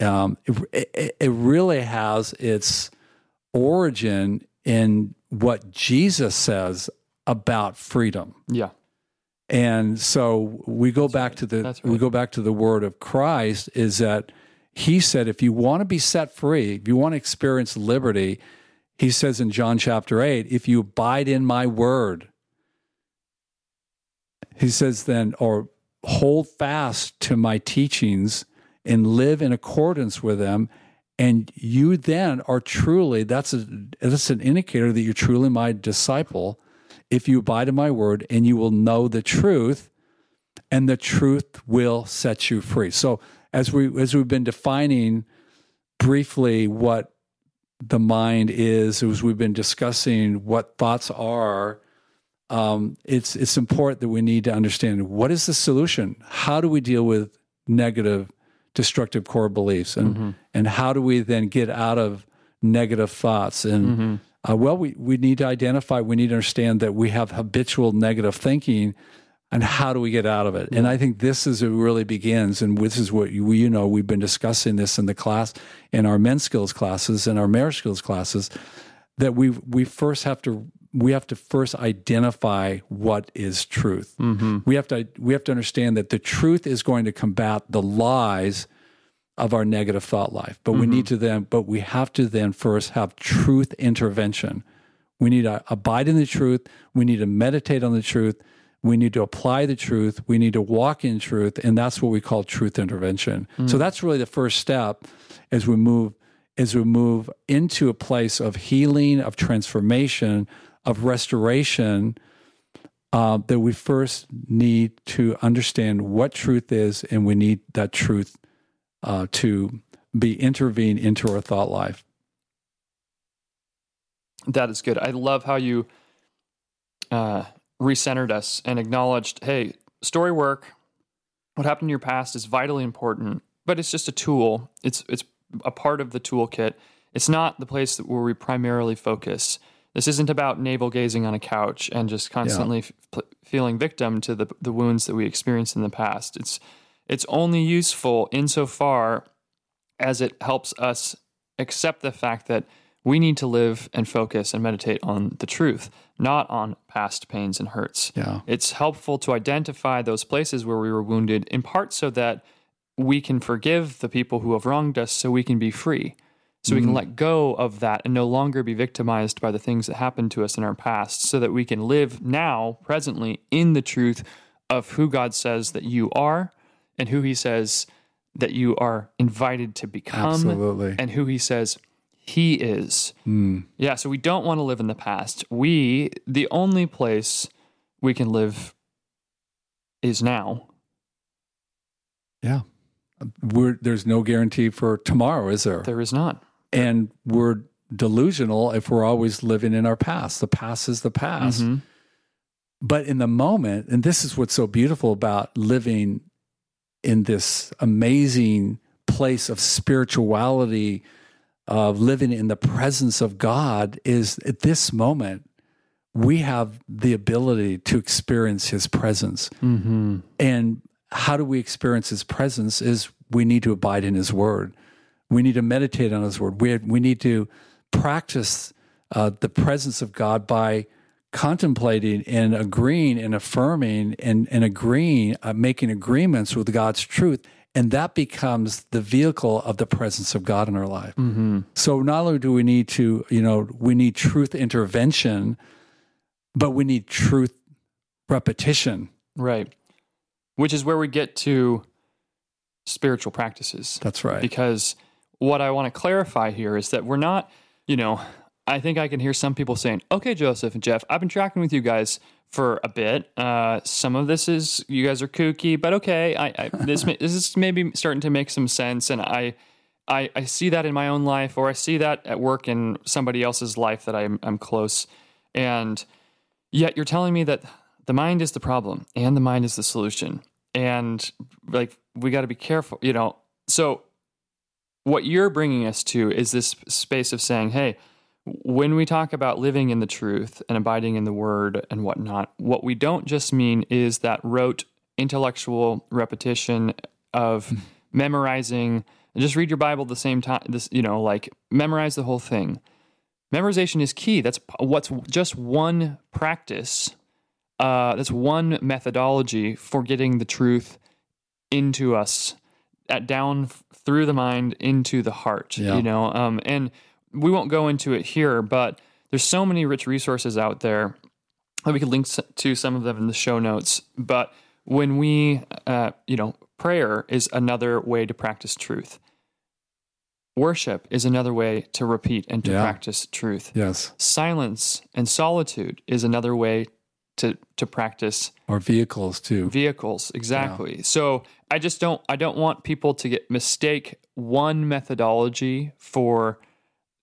um, it, it, really has its origin in what Jesus says about freedom. Yeah. And so we go back to the That's we go back to the word of Christ is that he said if you want to be set free, if you want to experience liberty, he says in John chapter 8, if you abide in my word, he says then or hold fast to my teachings and live in accordance with them and you then are truly that's a that's an indicator that you're truly my disciple if you abide in my word and you will know the truth and the truth will set you free. So as we as we've been defining briefly what the mind is as we've been discussing what thoughts are um, it's it's important that we need to understand what is the solution? How do we deal with negative destructive core beliefs? And and how do we then get out of negative thoughts? And uh, well we, we need to identify we need to understand that we have habitual negative thinking and how do we get out of it? And i think this is it really begins and this is what you, you know we've been discussing this in the class in our men's skills classes and our marriage skills classes that we we first have to we have to first identify what is truth. Mm-hmm. We have to we have to understand that the truth is going to combat the lies of our negative thought life. But we mm-hmm. need to then but we have to then first have truth intervention. We need to abide in the truth, we need to meditate on the truth, we need to apply the truth, we need to walk in truth, and that's what we call truth intervention. So mm. that's really the first step as we move as we move into a place of healing, of transformation, of restoration, uh, that we first need to understand what truth is, and we need that truth uh, to be intervened into our thought life. That is good. I love how you uh, recentered us and acknowledged, hey, story work, what happened in your past is vitally important, but it's just a tool. It's it's a part of the toolkit. It's not the place where we primarily focus. This isn't about navel gazing on a couch and just constantly f- feeling victim to the the wounds that we experienced in the past. It's it's only useful insofar as it helps us accept the fact that we need to live and focus and meditate on the truth, not on past pains and hurts. Yeah. It's helpful to identify those places where we were wounded, in part so that we can forgive the people who have wronged us so we can be free. So we can mm-hmm. let go of that and no longer be victimized by the things that happened to us in our past, so that we can live now, presently, in the truth of who God says that you are and who He says that you are invited to become Absolutely. and who He says He is. Mm. Yeah, so we don't want to live in the past. We, the only place we can live is now. Yeah. We're, there's no guarantee for tomorrow, is there? There is not. And we're delusional if we're always living in our past. The past is the past. Mm-hmm. But in the moment, and this is what's so beautiful about living in this amazing place of spirituality, of living in the presence of God, is at this moment, we have the ability to experience his presence. Mm-hmm. And how do we experience his presence is we need to abide in his word. We need to meditate on his word. We, we need to practice uh, the presence of God by contemplating and agreeing and affirming and, and agreeing, uh, making agreements with God's truth. And that becomes the vehicle of the presence of God in our life. Mm-hmm. So not only do we need to, you know, we need truth intervention, but we need truth repetition. Right. Which is where we get to spiritual practices. That's right. Because what I want to clarify here is that we're not, you know, I think I can hear some people saying, okay, Joseph and Jeff, I've been tracking with you guys for a bit. Uh, some of this is, you guys are kooky, but okay. I, I this, this is maybe starting to make some sense. And I, I, I see that in my own life, or I see that at work in somebody else's life that I'm, I'm close. And yet you're telling me that the mind is the problem and the mind is the solution. And like, we got to be careful, you know. So, what you're bringing us to is this space of saying, hey, when we talk about living in the truth and abiding in the word and whatnot, what we don't just mean is that rote intellectual repetition of memorizing just read your Bible at the same time. This, you know, like memorize the whole thing. Memorization is key. That's what's just one practice. Uh, that's one methodology for getting the truth into us, at down through the mind into the heart. Yeah. You know, um, and we won't go into it here, but there's so many rich resources out there. We could link to some of them in the show notes. But when we, uh, you know, prayer is another way to practice truth. Worship is another way to repeat and to Yeah. practice truth. Yes. Silence and solitude is another way to to practice Or vehicles too. vehicles exactly. So i just don't i don't want people to get mistake one methodology for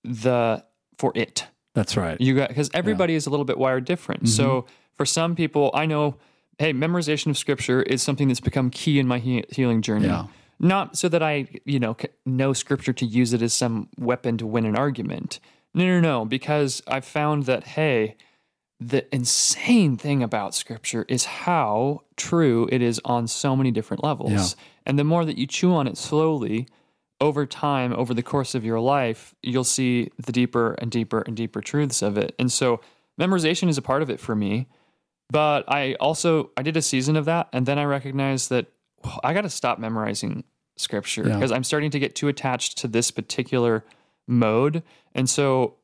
the for it. That's right. you got because everybody is a little bit wired different. Mm-hmm. So for some people i know hey memorization of scripture is something that's become key in my he- healing journey. Yeah. not so that i you know know scripture to use it as some weapon to win an argument. No no no because i've found that hey the insane thing about scripture is how true it is on so many different levels. Yeah. And the more that you chew on it slowly over time, over the course of your life, you'll see the deeper and deeper and deeper truths of it. And so memorization is a part of it for me. But I also I did a season of that and then I recognized that oh, I got to stop memorizing scripture Yeah. because I'm starting to get too attached to this particular mode. And so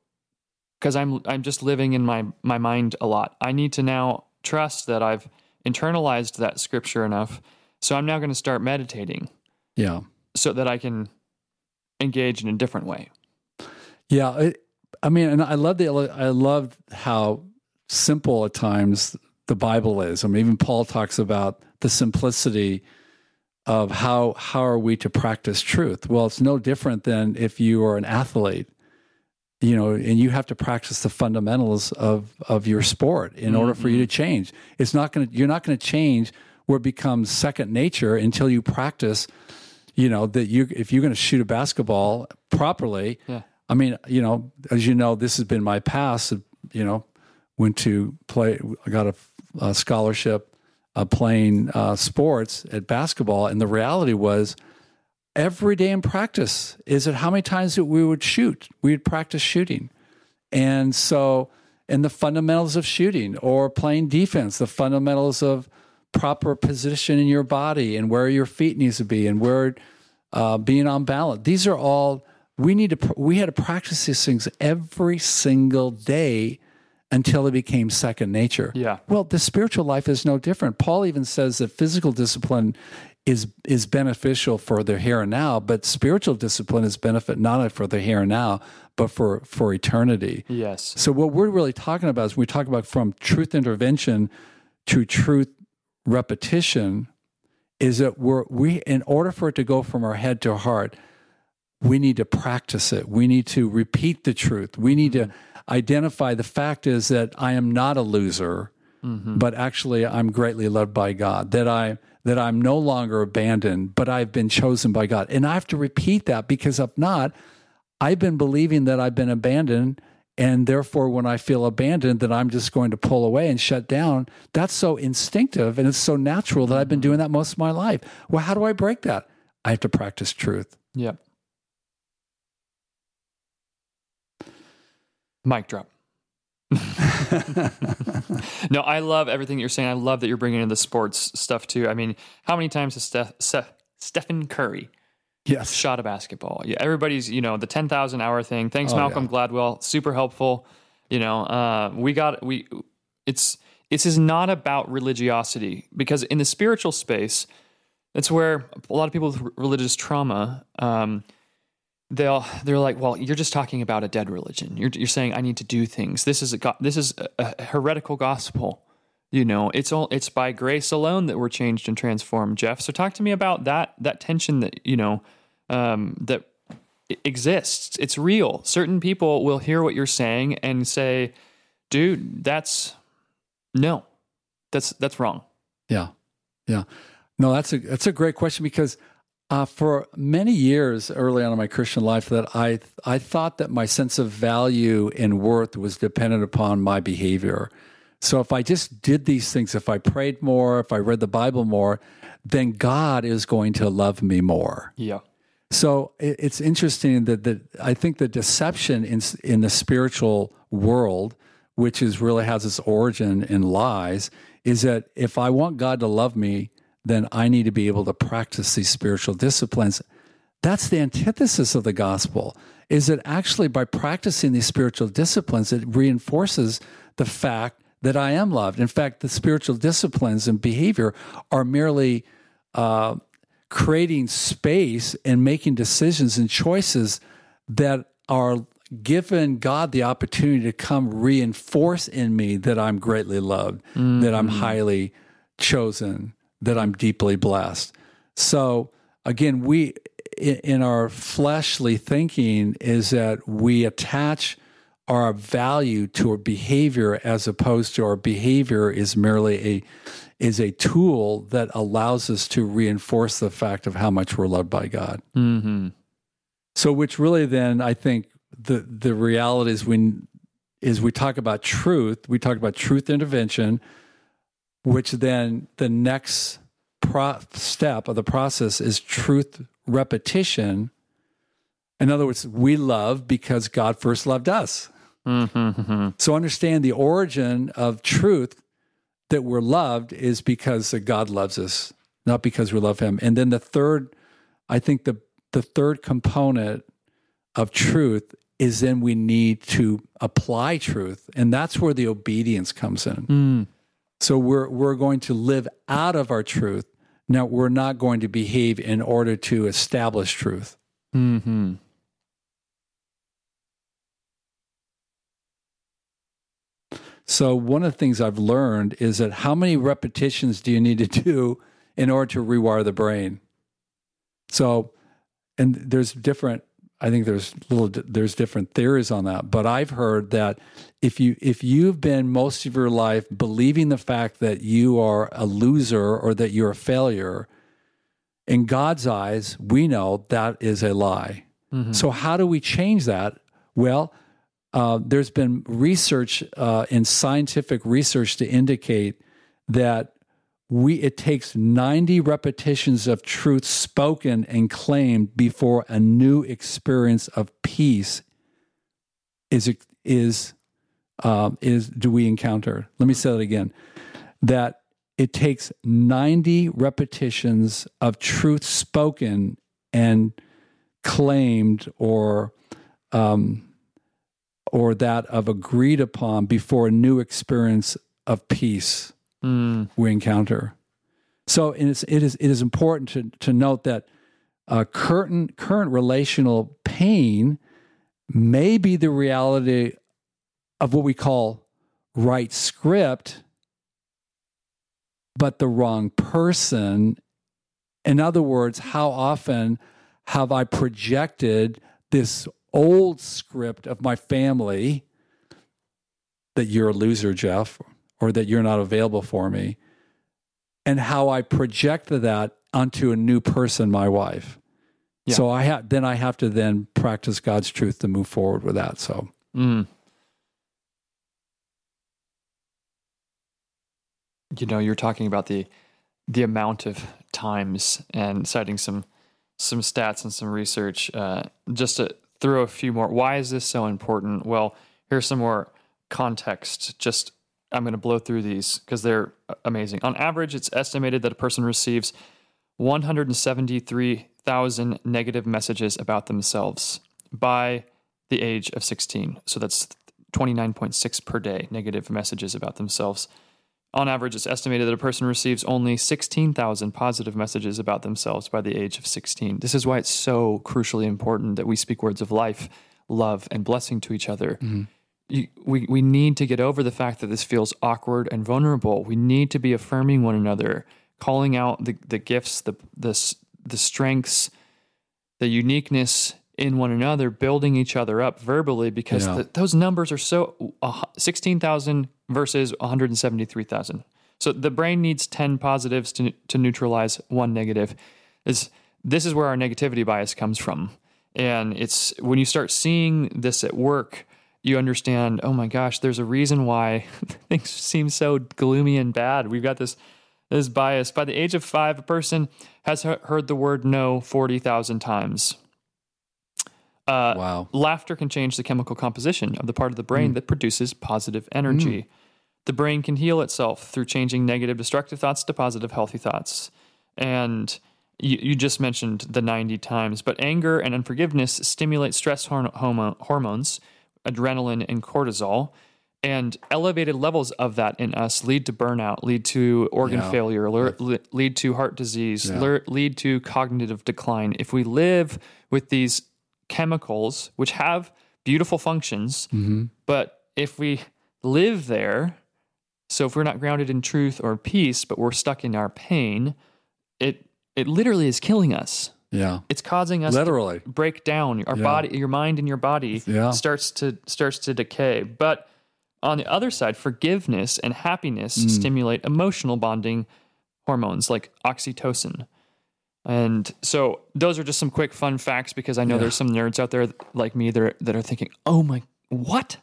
because I'm I'm just living in my my mind a lot. I need to now trust that I've internalized that scripture enough. So I'm now going to start meditating Yeah. so that I can engage in a different way. Yeah, it, I mean, and I love the I love how simple at times the Bible is. I mean, even Paul talks about the simplicity of how how are we to practice truth. Well, it's no different than if you are an athlete, you know, and you have to practice the fundamentals of of your sport in order for you to change. It's not going to you're not going to change where it becomes second nature until you practice. You know that you if you're going to shoot a basketball properly, Yeah. I mean, you know, as you know, this has been my past. You know, went to play. I got a, a scholarship uh, playing uh, sports at basketball, and the reality was every day in practice is it how many times that we would shoot. We would practice shooting, and so and the fundamentals of shooting or playing defense, the fundamentals of proper position in your body and where your feet needs to be and where uh, being on balance. These are all we need to. We had to practice these things every single day until it became second nature. Yeah. Well, the spiritual life is no different. Paul even says that physical discipline is is beneficial for the here and now, but spiritual discipline is benefit not only for the here and now, but for for eternity. Yes. So what we're really talking about is we talk about from truth intervention to truth repetition is that we're we in order for it to go from our head to our heart, we need to practice it. We need to repeat the truth. We need to mm-hmm. identify the fact is that I am not a loser, mm-hmm. but actually I'm greatly loved by God. That I that I'm no longer abandoned, but I've been chosen by God. And I have to repeat that because if not, I've been believing that I've been abandoned and therefore when I feel abandoned that I'm just going to pull away and shut down. That's so instinctive and it's so natural that I've been mm-hmm. doing that most of my life. Well, how do I break that? I have to practice truth. Yep. Mic drop. no, I love everything you're saying. I love that you're bringing in the sports stuff too. I mean, how many times has Steph, Steph, Stephen Curry Yes. shot a basketball? Yeah, everybody's you know the ten thousand hour thing. Thanks, Oh, Malcolm Gladwell. Super helpful. You know, uh, we got we. It's this is not about religiosity because in the spiritual space, that's where a lot of people with religious trauma. Um, they'll they're like, well, you're just talking about a dead religion. You're you're saying I need to do things. This is a this is a, a heretical gospel. You know, it's all it's by grace alone that we're changed and transformed, Jeff. So talk to me about that that tension that you know um, that exists. It's real. Certain people will hear what you're saying and say, "Dude, that's no, that's that's wrong." Yeah, yeah. No, that's a that's a great question because uh, for many years early on in my Christian life, that I I thought that my sense of value and worth was dependent upon my behavior. So if I just did these things, if I prayed more, if I read the Bible more, then God is going to love me more. Yeah. So it, it's interesting that that I think the deception in in the spiritual world, which is really has its origin in lies, is that if I want God to love me, then I need to be able to practice these spiritual disciplines. That's the antithesis of the gospel. Is that actually by practicing these spiritual disciplines, it reinforces the fact that I am loved. In fact, the spiritual disciplines and behavior are merely uh, creating space and making decisions and choices that are given God the opportunity to come reinforce in me that I'm greatly loved, that I'm highly chosen, that I'm deeply blessed. So again, we in our fleshly thinking is that we attach our value to our behavior as opposed to our behavior is merely a is a tool that allows us to reinforce the fact of how much we're loved by God. Mm-hmm. So, which really then I think the the reality is when is we talk about truth, we talk about truth intervention, which then the next pro- step of the process is truth repetition. In other words, we love because God first loved us. Mm-hmm. So understand the origin of truth that we're loved is because that God loves us, not because we love Him. And then the third, I think the the third component of truth is then we need to apply truth, and that's where the obedience comes in. Mm. So we're we're going to live out of our truth. Now we're not going to behave in order to establish truth. Mm-hmm. So one of the things I've learned is that how many repetitions do you need to do in order to rewire the brain? So, and there's different. I think there's little there's different theories on that, but I've heard that if you if you've been most of your life believing the fact that you are a loser or that you're a failure, in God's eyes, we know that is a lie. So how do we change that? Well, uh, there's been research uh, in scientific research to indicate that we it takes 90 repetitions of truth spoken and claimed before a new experience of peace is is um, is do we encounter. Let me say that again. That it takes 90 repetitions of truth spoken and claimed or um, or that of agreed upon before a new experience of peace Mm. we encounter. So it is, it is, it is important to, to note that uh, current, current relational pain may be the reality of what we call right script, but the wrong person. In other words, how often have I projected this old script of my family that you're a loser, Jeff, or that you're not available for me, and how I project that onto a new person, my wife. Yeah. So I have then I have to then practice God's truth to move forward with that. So Mm. You know, you're talking about the the amount of times and citing some some stats and some research. Uh, just to throw a few more. Why is this so important? Well, here's some more context. Just I'm going to blow through these because they're amazing. On average, it's estimated that a person receives 173,000 negative messages about themselves by the age of 16. So that's 29.6 per day negative messages about themselves. On average, it's estimated that a person receives only 16,000 positive messages about themselves by the age of 16. This is why it's so crucially important that we speak words of life, love, and blessing to each other. Mm-hmm. You, we, we need to get over the fact that this feels awkward and vulnerable. We need to be affirming one another, calling out the, the gifts, the, the, the strengths, the uniqueness in one another, building each other up verbally because Yeah. the, those numbers are so uh, 16,000 versus 173,000. So the brain needs 10 positives to, to neutralize one negative. Is this is where our negativity bias comes from. And it's when you start seeing this at work, you understand, oh my gosh, there's a reason why things seem so gloomy and bad. We've got this this bias. By the age of five, a person has heard the word no 40,000 times. Uh, wow. Laughter can change the chemical composition of the part of the brain that produces positive energy. The brain can heal itself through changing negative, destructive thoughts to positive, healthy thoughts. And you, you just mentioned the 90 times, but anger and unforgiveness stimulate stress hormones, adrenaline and cortisol. And elevated levels of that in us lead to burnout, lead to organ Yeah. failure, le- le- lead to heart disease, Yeah. le- lead to cognitive decline. If we live with these chemicals, which have beautiful functions, Mm-hmm. but if we live there, so if we're not grounded in truth or peace, but we're stuck in our pain, it it literally is killing us. Yeah. It's causing us Literally. to break down. Our Yeah. body, your mind, and your body Yeah. starts to starts to decay. But on the other side, forgiveness and happiness Mm. stimulate emotional bonding hormones like oxytocin. And so those are just some quick fun facts because I know Yeah. there's some nerds out there like me that are, that are thinking, "Oh my, what?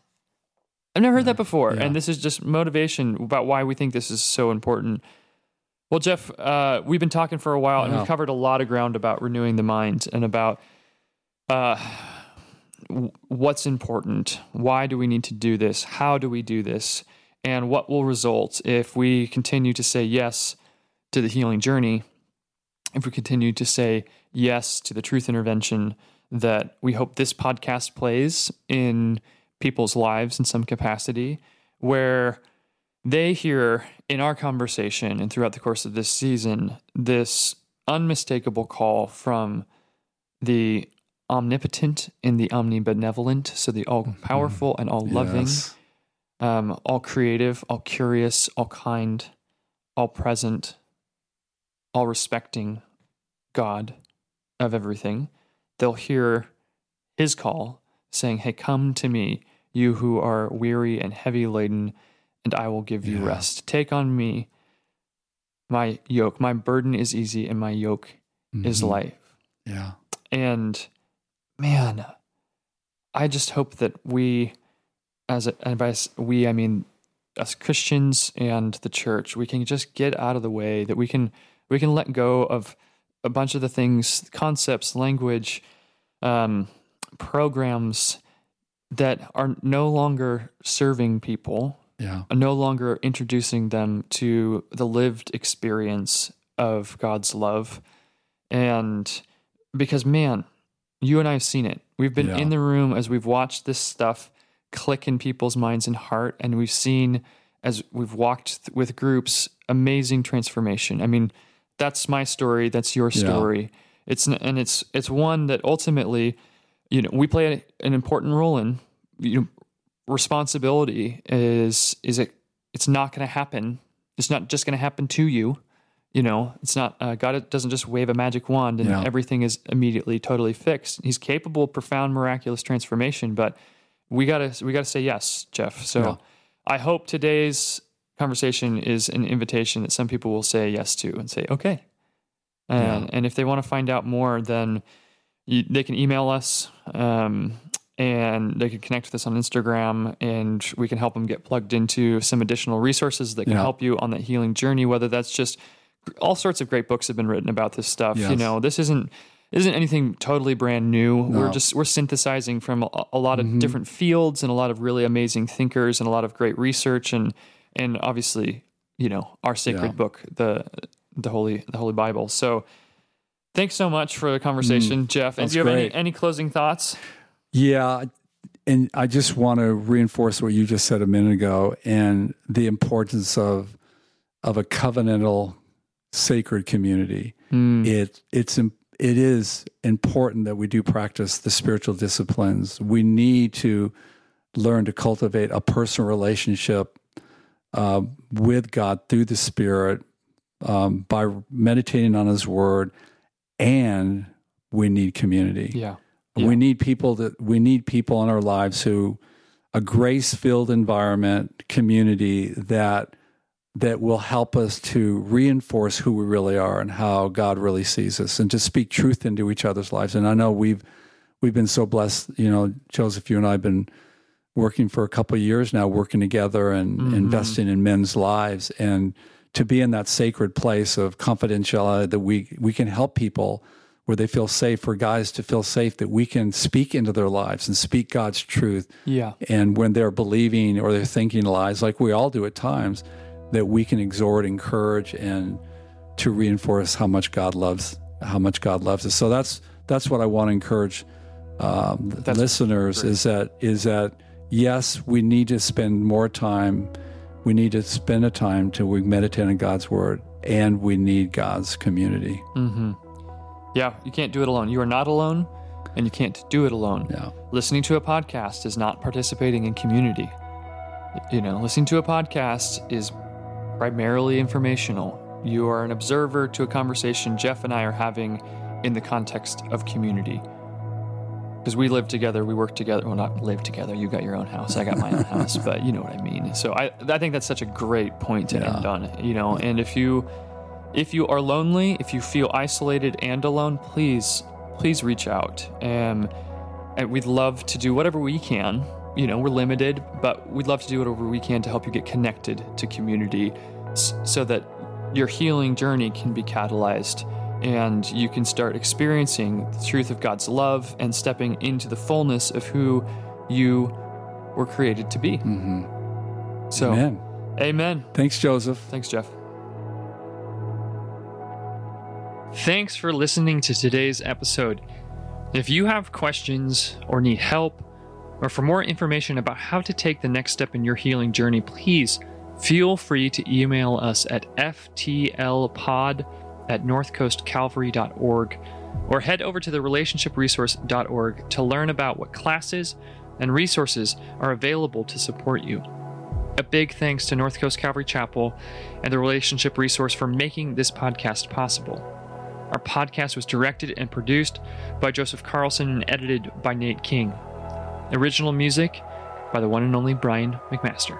I've never heard that before." And this is just motivation about why we think this is so important. Well, Jeff, uh, we've been talking for a while, and we've covered a lot of ground about renewing the mind and about uh, w- what's important. Why do we need to do this? How do we do this? And what will result if we continue to say yes to the healing journey? If we continue to say yes to the truth intervention that we hope this podcast plays in people's lives in some capacity, where they hear in our conversation and throughout the course of this season this unmistakable call from the omnipotent and the omnibenevolent, so the all powerful and all loving, Yes. um, all creative, all curious, all kind, all present, all respecting God of everything. They'll hear his call saying, Hey, come to me, you who are weary and heavy laden, and I will give you Yeah. rest. Take on me my yoke. My burden is easy and my yoke is Mhm. light. Yeah. And man, I just hope that we, as a, and by we, I mean as Christians and the church, we can just get out of the way. That we can we can let go of a bunch of the things, concepts, language, um, programs that are no longer serving people Yeah. no longer introducing them to the lived experience of God's love. And because, man, you and I have seen it. We've been Yeah. in the room as we've watched this stuff click in people's minds and heart. And we've seen, as we've walked th- with groups, amazing transformation. I mean, that's my story. That's your Yeah. story. It's, and it's, it's one that ultimately, you know, we play an important role in, you know, responsibility is is it it's not going to happen it's not just going to happen to you You know, it's not uh, God doesn't just wave a magic wand and Yeah. everything is immediately totally fixed. He's capable of profound, miraculous transformation, but we gotta we gotta say yes, Jeff. So Yeah. I hope today's conversation is an invitation that some people will say yes to and say okay. And Yeah. and if they want to find out more, then you, they can email us. Um, and they can connect with us on Instagram, and we can help them get plugged into some additional resources that can Yeah. help you on that healing journey. Whether that's just all sorts of great books have been written about this stuff. You know, this isn't isn't anything totally brand new. We're Mm-hmm. just we're synthesizing from a, a lot of different fields and a lot of really amazing thinkers and a lot of great research and and obviously you know our sacred Yeah. book the the holy the holy Bible. So. Thanks so much for the conversation, Jeff. And Mm. Do you have any, any closing thoughts? Yeah. And I just want to reinforce what you just said a minute ago and the importance of of a covenantal sacred community. It it's it is important that we do practice the spiritual disciplines. We need to learn to cultivate a personal relationship uh, with God through the Spirit um, by meditating on His Word, and we need community. Yeah. Yeah. We need people that we need people in our lives who a grace filled environment, community that that will help us to reinforce who we really are and how God really sees us and to speak truth into each other's lives. And I know we've we've been so blessed, you know, Joseph, you and I have been working for a couple of years now, working together and mm-hmm. investing in men's lives and to be in that sacred place of confidentiality that we we can help people where they feel safe for guys to feel safe that we can speak into their lives and speak God's truth Yeah. and when they're believing or they're thinking lies like we all do at times that we can exhort encourage and to reinforce how much God loves how much God loves us so that's that's what I want to encourage um, listeners is that is that yes we need to spend more time we need to spend a time to we meditate on God's word and we need God's community Mm-hmm. Yeah, you can't do it alone. You are not alone, and you can't do it alone. yeah Listening to a podcast is not participating in community. You know, listening to a podcast is primarily informational. You are an observer to a conversation Jeff and I are having in the context of community. Because we live together, we work together. Well, not live together. You got your own house. I got my own house, but you know what I mean. So I, I think that's such a great point to Yeah. end on. You know, and if you, if you are lonely, if you feel isolated and alone, please, please reach out. Um, and we'd love to do whatever we can. You know, we're limited, but we'd love to do whatever we can to help you get connected to community so that your healing journey can be catalyzed and you can start experiencing the truth of God's love and stepping into the fullness of who you were created to be. hmm So, amen amen. thanks Joseph Thanks, Jeff. Thanks for listening to today's episode. If you have questions or need help, or for more information about how to take the next step in your healing journey, please feel free to email us at ftlpod at northcoastcalvary.org or head over to the relationshipresource.org to learn about what classes and resources are available to support you. A big thanks to North Coast Calvary Chapel and the Relationship Resource for making this podcast possible. Our podcast was directed and produced by Joseph Carlson and edited by Nate King. Original music by the one and only Brian McMaster.